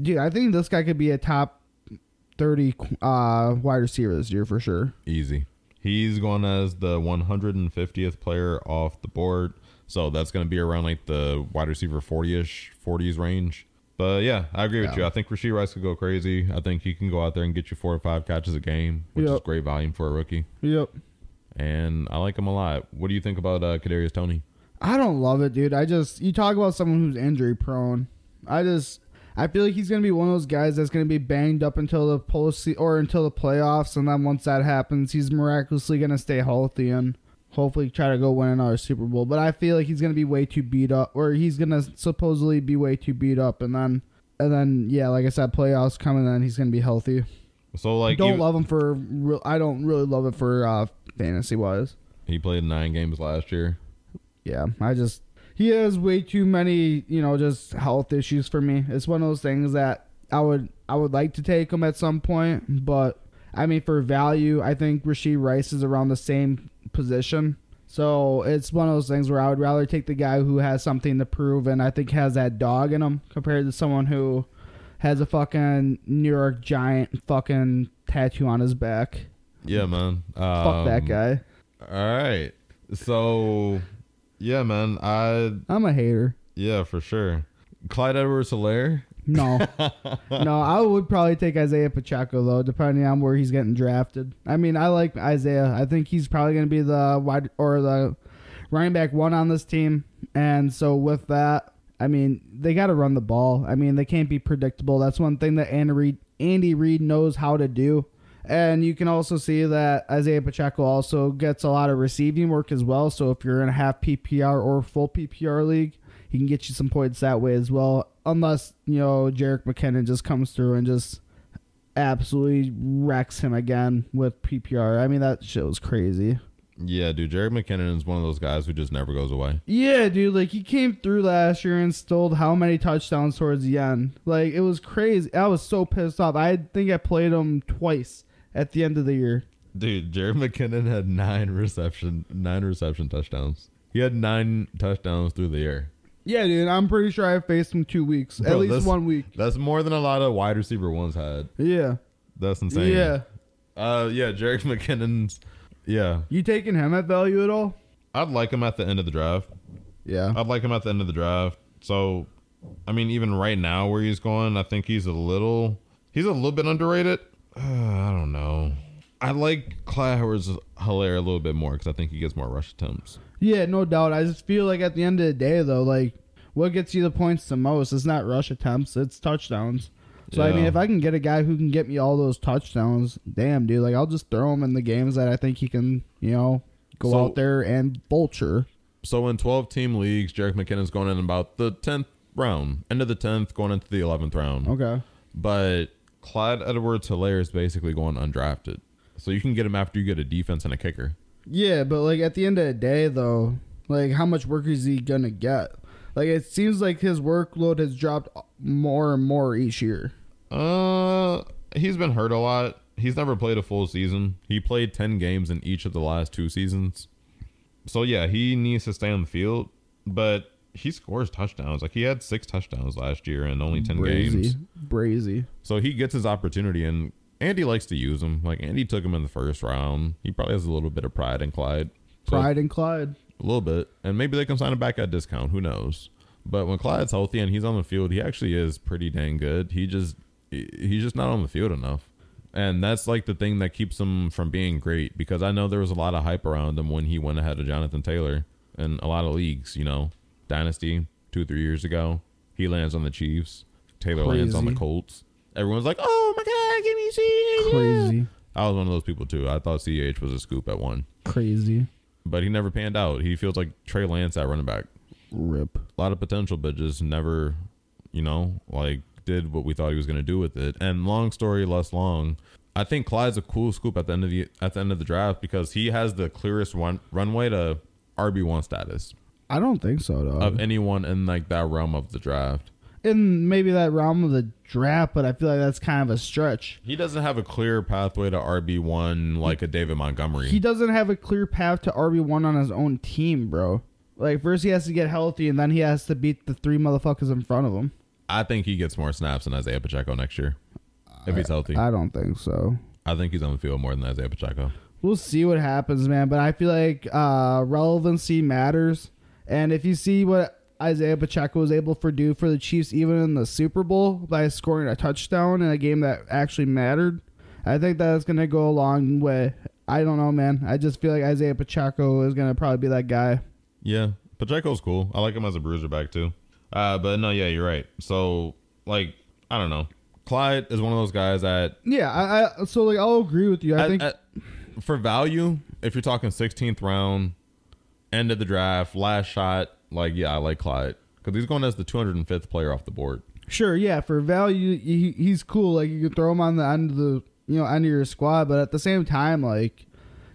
dude. I think this guy could be a top 30 uh, wide receiver this year for sure. Easy. He's going as the 150th player off the board. So that's going to be around like the wide receiver 40 ish, 40s range. But yeah, I agree with you. I think Rashee Rice could go crazy. I think he can go out there and get you four or five catches a game, which is great volume for a rookie. Yep. And I like him a lot. What do you think about uh, Kadarius Toney? I don't love it, dude. I just you talk about someone who's injury prone. I just I feel like he's gonna be one of those guys that's gonna be banged up until the post or until the playoffs, and then once that happens, he's miraculously gonna stay healthy and hopefully try to go win another Super Bowl. But I feel like he's gonna be way too beat up, or he's gonna supposedly be way too beat up, and then and then yeah, like I said, playoffs coming, then he's gonna be healthy. So like don't love him for real. I don't really love it for uh, fantasy wise. he played nine games last year. yeah, I just he has way too many, you know, just health issues for me. It's one of those things that I would I would like to take him at some point, but I mean for value, I think Rashee Rice is around the same position. So it's one of those things where I would rather take the guy who has something to prove and I think has that dog in him compared to someone who has a fucking New York Giant fucking tattoo on his back. Yeah, man. Fuck that Um, guy. All right. So, yeah, man. I I'm a hater. yeah, for sure. Clyde Edwards Helaire. No. no, I would probably take Isaiah Pacheco though, depending on where he's getting drafted. I mean, I like Isaiah. I think he's probably going to be the wide or the running back one on this team, and so with that, I mean, they got to run the ball. I mean, they can't be predictable. That's one thing that Andy Reid, Andy Reid knows how to do. And you can also see that Isaiah Pacheco also gets a lot of receiving work as well. So if you're in a half PPR or full PPR league, he can get you some points that way as well. Unless, you know, Jerick McKinnon just comes through and just absolutely wrecks him again with PPR. I mean, that shit was crazy. Yeah, dude. Jerick McKinnon is one of those guys who just never goes away. Yeah, dude, like he came through last year and stole how many touchdowns towards the end? Like it was crazy. I was so pissed off. I think I played him twice at the end of the year. Dude, Jerick McKinnon had nine reception, nine reception touchdowns. He had nine touchdowns through the air. Yeah, dude, I'm pretty sure I faced him two weeks, at least one week. That's more than a lot of wide receiver ones had. Yeah, That's insane. yeah. Uh, yeah. Jared McKinnon's. Yeah, You taking him at value at all? I'd like him at the end of the draft. Yeah, I'd like him at the end of the draft. So, I mean, even right now where he's going, I think he's a little, he's a little bit underrated. Uh, I don't know. I like Clyde Edwards Helaire a little bit more because I think he gets more rush attempts. Yeah, no doubt. I just feel like at the end of the day, though, like what gets you the points the most is not rush attempts; it's touchdowns. So I mean, if I can get a guy who can get me all those touchdowns, damn, dude, like I'll just throw him in the games that I think he can, you know, go So- out there and vulture. So in 12 team leagues, Jerick McKinnon's going in about the 10th round, end of the 10th, going into the 11th round. Okay. But Clyde Edwards Helaire is basically going undrafted. So you can get him after you get a defense and a kicker. Yeah, but like at the end of the day, though, like how much work is he gonna get? Like it seems like his workload has dropped more and more each year. Uh, he's been hurt a lot. He's never played a full season. He played 10 games in each of the last two seasons. So yeah, he needs to stay on the field, but he scores touchdowns. Like he had 6 touchdowns last year in only 10 games. Brazy, brazy. So he gets his opportunity and Andy likes to use him. Like Andy took him in the first round. He probably has a little bit of pride in Clyde. So- Pride in Clyde. a little bit, and maybe they can sign him back at discount. Who knows? But when Clyde's healthy and he's on the field, he actually is pretty dang good. He just he's just not on the field enough, and that's like the thing that keeps him from being great. Because I know there was a lot of hype around him when he went ahead of Jonathan Taylor in a lot of leagues. You know, Dynasty two three years ago, he lands on the Chiefs. Taylor lands on the Colts. Everyone's like, "Oh my God, give me C." Crazy. I was one of those people too. I thought Ch was a scoop at one, Crazy. but he never panned out. He feels like Trey Lance at running back Rip. a lot of potential, but just never, you know, like did what we thought he was going to do with it. And long story less long, I think Clyde's a cool scoop at the end of the at the end of the draft because he has the clearest run, runway to RB one status I don't think so, though. of anyone in like that realm of the draft. In maybe that realm of the draft, but I feel like that's kind of a stretch. He doesn't have a clear pathway to RB one like a David Montgomery. He doesn't have a clear path to RB one on his own team, bro. Like first he has to get healthy, and then he has to beat the three motherfuckers in front of him. I think he gets more snaps than Isaiah Pacheco next year. if he's healthy. I don't think so. I think he's on the field more than Isaiah Pacheco. We'll see what happens, man. But I feel like uh, relevancy matters, and if you see what Isaiah Pacheco was able to do for the Chiefs, even in the Super Bowl by scoring a touchdown in a game that actually mattered, I think that's gonna go a long way. I don't know, man. I just feel like Isaiah Pacheco is gonna probably be that guy. Yeah, Pacheco's cool. I like him as a bruiser back too. Uh, but no, yeah, you're right. So like, I don't know. Clyde is one of those guys that Yeah, I, I so like I'll agree with you. I think for value, if you're talking 16th round, end of the draft, last shot, like yeah, I like Clyde because he's going as the 205th player off the board. Sure, yeah, for value, he, he's cool. Like you could throw him on the end of the you know end of your squad, but at the same time, like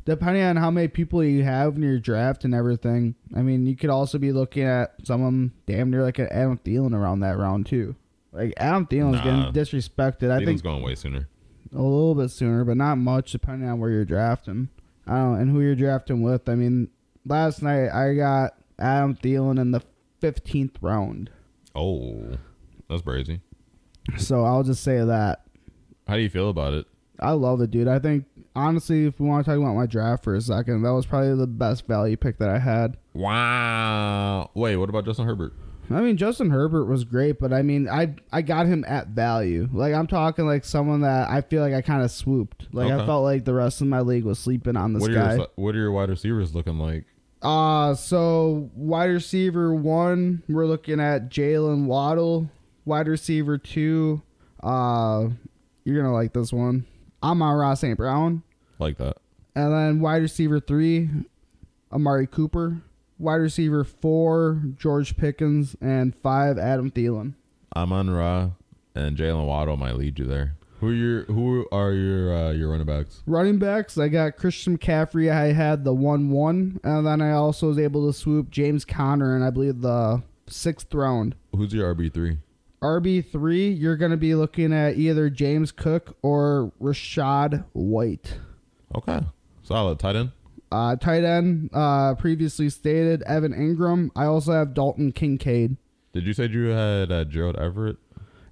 depending on how many people you have in your draft and everything, I mean, you could also be looking at someone damn near like an Adam Thielen around that round too. Like Adam Thielen's Nah. getting disrespected. I Thielen's think going way sooner. a little bit sooner, but not much depending on where you're drafting. I don't know, and who you're drafting with. I mean, last night I got Adam Thielen in the 15th round, Oh, that's crazy. so I'll just say that. How do you feel about it? I love it, dude. I think honestly, if we want to talk about my draft for a second, that was probably the best value pick that I had. Wow. Wait, what about Justin Herbert? I mean, Justin Herbert was great, but I mean, I I got him at value. Like I'm talking like someone that I feel like I kind of swooped. Like I felt like the rest of my league was sleeping on this What are guy. your what are your wide receivers looking like? Uh so wide receiver one, we're looking at Jalen Waddle. Wide receiver two, uh, you're gonna like this one. Amon Ra St. Brown. Like that. And then wide receiver three, Amari Cooper. Wide receiver four, George Pickens, and five, Adam Thielen. Amon Ra and Jalen Waddle might lead you there. Who are your who are your uh, your running backs? Running backs, I got Christian McCaffrey. I had the one one, and then I also was able to swoop James Conner, and I believe the sixth round. Who's your RB three? RB three, you're gonna be looking at either James Cook or Rachaad White. Okay, solid tight end. Uh, tight end, uh, previously stated Evan Engram. I also have Dalton Kincaid. Did you say you had uh, Gerald Everett?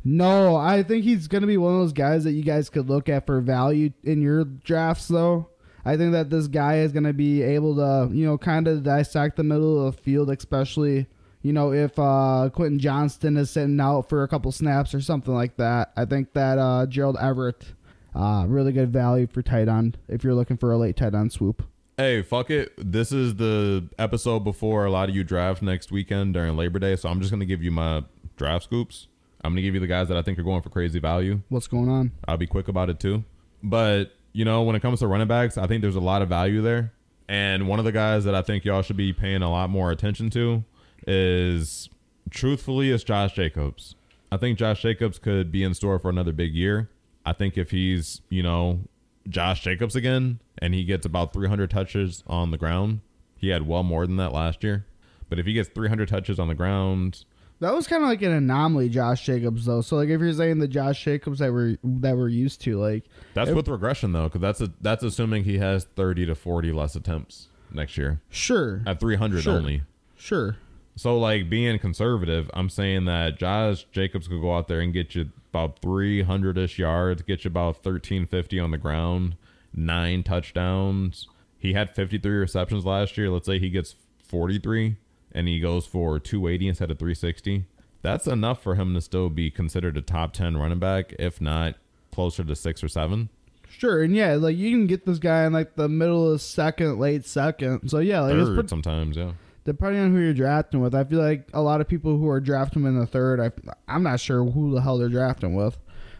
No, I think he's going to be one of those guys that you guys could look at for value in your drafts, though. I think that this guy is going to be able to, you know, kind of dissect the middle of the field, especially, you know, if uh, Quentin Johnston is sitting out for a couple snaps or something like that. I think that uh, Gerald Everett, uh, really good value for tight end if you're looking for a late tight end swoop. Hey, fuck it. This is the episode before a lot of you draft next weekend during Labor Day, so I'm just gonna give you my draft scoops. I'm gonna give you the guys that I think are going for crazy value. What's going on? I'll be quick about it too. But, you know, when it comes to running backs, I think there's a lot of value there. And one of the guys that I think y'all should be paying a lot more attention to is truthfully is Josh Jacobs. I think Josh Jacobs could be in store for another big year. I think if he's, you know, Josh Jacobs again and he gets about 300 touches on the ground, he had well more than that last year. But if he gets 300 touches on the ground, That was kind of like an anomaly, Josh Jacobs, though. So, like, if you're saying the Josh Jacobs that we're that we're used to, like, that's If- with regression though, because that's a, that's assuming he has 30 to 40 less attempts next year sure, at 300 Sure. only. sure, So like being conservative, I'm saying that Josh Jacobs could go out there and get you about 300 ish yards, get you about 1350 on the ground, nine touchdowns. He had 53 receptions last year. Let's say he gets 43 and he goes for 280 instead of 360. That's enough for him to still be considered a top 10 running back, if not closer to six or seven. sure, and yeah, like you can get this guy in like the middle of second, late second. So yeah, like Third pretty, sometimes, yeah. depending on who you're drafting with. I feel like a lot of people who are drafting him in the third, I, I'm not sure who the hell they're drafting with.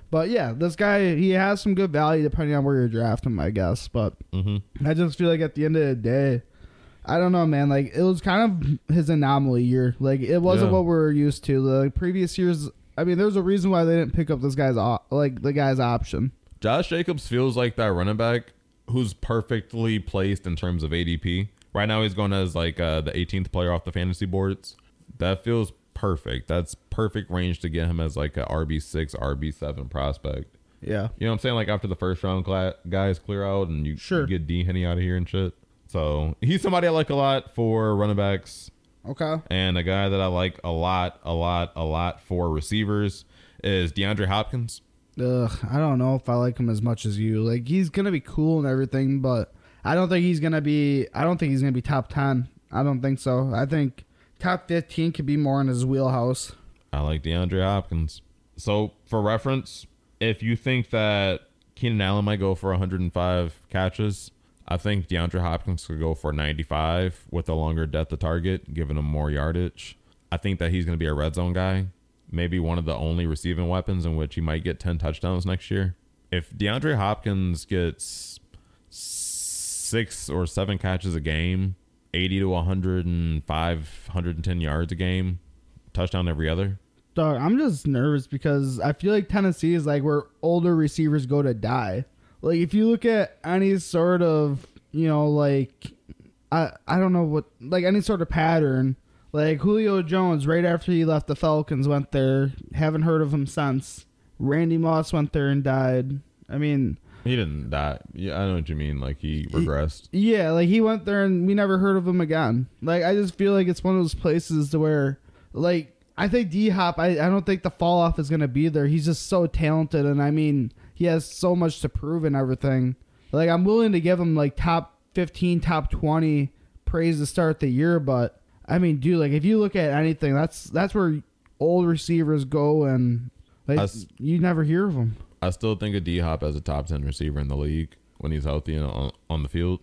But yeah, this guy he has some good value depending on where you're drafting I guess. But hmm I just feel like at the end of the day, I don't know, man. Like it was kind of his anomaly year. Like it wasn't Yeah. what we are used to. The previous years, I mean, there's a reason why they didn't pick up this guy's op- like the guy's option. Josh Jacobs feels like that running back who's perfectly placed in terms of ADP. Right now, he's going as like uh, the 18th player off the fantasy boards. That feels perfect. That's perfect range to get him as like a RB6, RB7 prospect. Yeah, You know what I'm saying? Like after the first round cla- guys clear out and you, Sure. you get D Henny out of here and shit. So he's somebody I like a lot for running backs. okay. And a guy that I like a lot, a lot, a lot for receivers is DeAndre Hopkins. ugh, I don't know if I like him as much as you. Like he's gonna be cool and everything, but I don't think he's gonna be. I don't think he's gonna be top ten. I don't think so. I think top fifteen could be more in his wheelhouse. I like DeAndre Hopkins. So for reference, if you think that Keenan Allen might go for 105 catches, I think DeAndre Hopkins could go for 95 with a longer depth of target, giving him more yardage. I think that he's going to be a red zone guy, maybe one of the only receiving weapons in which he might get 10 touchdowns next year. If DeAndre Hopkins gets six or seven catches a game, 80 to 105, 110 yards a game, touchdown every other. Dog, I'm just nervous because I feel like Tennessee is like where older receivers go to die. Like if you look at any sort of, you know, like I I don't know what like any sort of pattern, like Julio Jones right after he left the Falcons went there, haven't heard of him since. Randy Moss went there and died. I mean, He didn't die. Yeah, I know what you mean. Like he regressed. yeah, like he went there and we never heard of him again. Like I just feel like it's one of those places to where like I think D Hop, I, I don't think the fall off is gonna be there. He's just so talented and I mean he has so much to prove and everything. Like I'm willing to give him like top fifteen, top twenty praise to start the year, but I mean, dude, like if you look at anything, that's that's where old receivers go and like Us- you never hear of them. I still think of D Hop as a top 10 receiver in the league when he's healthy and on, on the field.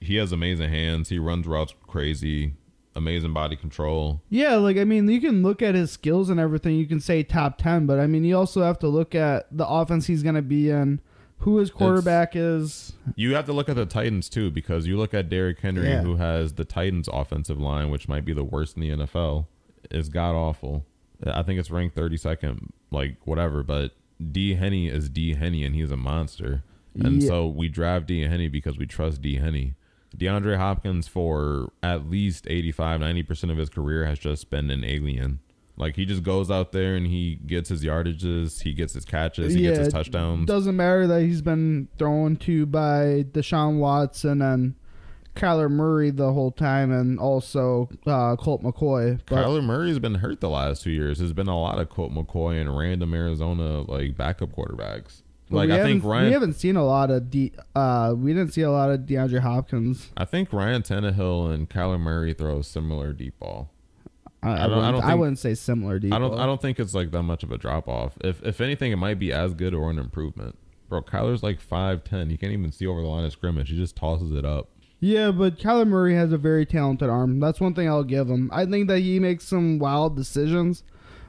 He has amazing hands. He runs routes crazy, amazing body control. Yeah, like I mean, you can look at his skills and everything. You can say top ten, but I mean, you also have to look at the offense he's going to be in, who his quarterback is. You have to look at the Titans too because you look at Derrick Henry, Yeah. who has the Titans' offensive line, which might be the worst in the NFL, is god awful. I think it's ranked 32nd, like whatever. But D Henny is D Henny, and he's a monster. And Yeah. so we draft D Henny because we trust D Henny. DeAndre Hopkins, for at least 85, 90% of his career, has just been an alien. Like he just goes out there and he gets his yardages, he gets his catches, he gets his touchdowns. Doesn't matter that he's been thrown to by Deshaun Watson and Kyler Murray the whole time, and also uh, Colt McCoy. But Kyler Murray's been hurt the last two years. There's been a lot of Colt McCoy and random Arizona like backup quarterbacks. Like we I think haven't- we haven't seen a lot of D. Uh, we didn't see a lot of DeAndre Hopkins. I think Ryan Tannehill and Kyler Murray throw a similar deep ball. I, I, don't- I wouldn't, don't I wouldn't say similar. Deep I don't. ball. I don't think it's like that much of a drop off. If if anything, it might be as good or an improvement. Bro, Kyler's like five ten. He can't even see over the line of scrimmage. He just tosses it up. Yeah, but Kyler Murray has a very talented arm. That's one thing I'll give him. I think that he makes some wild decisions,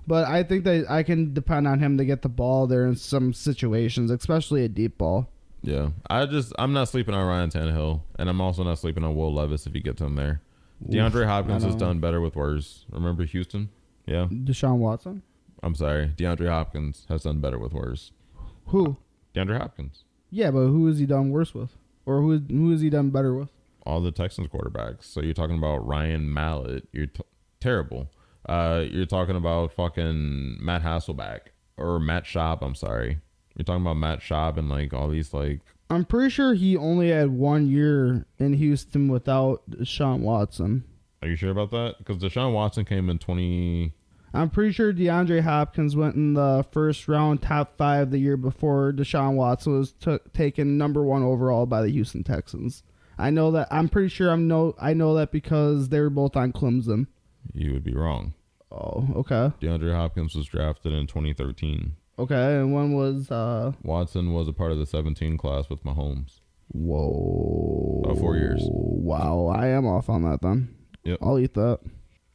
but I think that I can depend on him to get the ball there in some situations, especially a deep ball. Yeah, I just I'm not sleeping on Ryan Tannehill, and I'm also not sleeping on Will Levis if he gets him there. DeAndre Hopkins has done better with worse. Remember Houston? Yeah, Deshaun Watson? I'm sorry. DeAndre Hopkins has done better with worse. Who? DeAndre Hopkins. Yeah, but who has he done worse with? Or who, who has he done better with? All the Texans quarterbacks. So you're talking about Ryan Mallett. You're t- terrible. Uh, you're talking about fucking Matt Hasselbeck or Matt Schaub. I'm sorry. You're talking about Matt Schaub and like all these like I'm pretty sure he only had one year in Houston without Deshaun Watson. Are you sure about that? Because Deshaun Watson came in 20. I'm pretty sure DeAndre Hopkins went in the first round, top five the year before Deshaun Watson was took taken number one overall by the Houston Texans. I know that. I'm pretty sure I'm no. I know that because they were both on Clemson. You would be wrong. Oh, okay, DeAndre Hopkins was drafted in 2013. okay. And one was uh? Watson was a part of the 17 class with Mahomes. Whoa, About four years. Wow, I am off on that then. Yep. I'll eat that.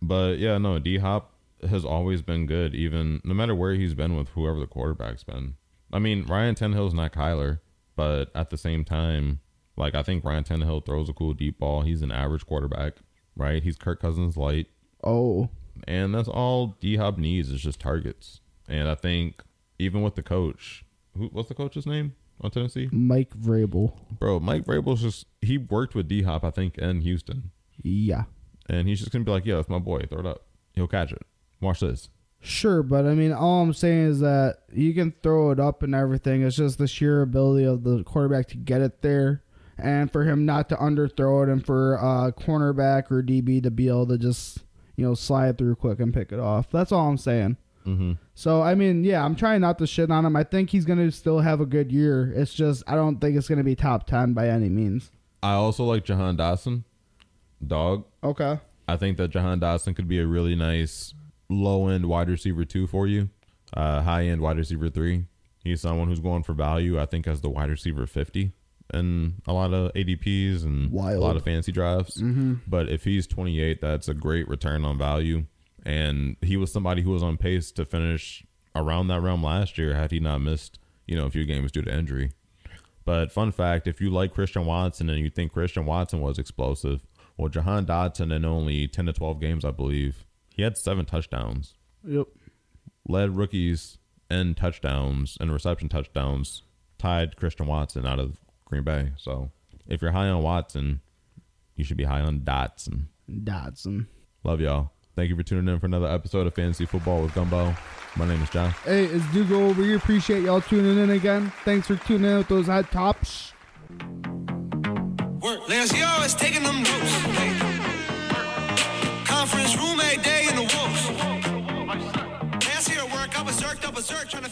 But yeah, no, D Hop has always been good, even no matter where he's been with whoever the quarterback's been. I mean, Ryan Tannehill's not Kyler, but at the same time, like I think Ryan Tannehill throws a cool deep ball. He's an average quarterback, right? He's Kirk Cousins light, Oh, and that's all D Hop needs is just targets. And I think even with the coach, who what's the coach's name on Tennessee? Mike Vrabel. Bro, Mike Vrabel's just he worked with D Hop, I think, in Houston. Yeah. And he's just gonna be like, Yeah, that's my boy, throw it up. He'll catch it. Watch this. Sure, but I mean, all I'm saying is that you can throw it up and everything. It's just the sheer ability of the quarterback to get it there, and for him not to underthrow it, and for a cornerback or DB to be able to just you know slide through quick and pick it off. That's all I'm saying. Mm-hmm. So I mean, yeah, I'm trying not to shit on him. I think he's gonna still have a good year. It's just I don't think it's gonna be top ten by any means. I also like Jahan Dotson, dog. Okay. I think that Jahan Dotson could be a really nice low end wide receiver two for you, uh, high end wide receiver three. He's someone who's going for value. I think as the wide receiver fifty and a lot of ADPs and Wild. a lot of fancy drafts. Mm-hmm. But if he's 28, that's a great return on value. And he was somebody who was on pace to finish around that realm last year had he not missed, you know, a few games due to injury. But fun fact, if you like Christian Watson and you think Christian Watson was explosive, well, Jahan Dotson in only 10 to 12 games, I believe, he had seven touchdowns. Yep. Led rookies in touchdowns and reception touchdowns, tied Christian Watson out of Green Bay. So if you're high on Watson, you should be high on Dotson. Dotson. Love y'all. Thank you for tuning in for another episode of Fantasy Football with Gumbo. My name is John. Hey, it's Dugo. We appreciate y'all tuning in again. Thanks for tuning in with those hot tops. Work. Now taking them notes. Conference roommate day in the wolves. Last year work, I was jerked up a jerk trying to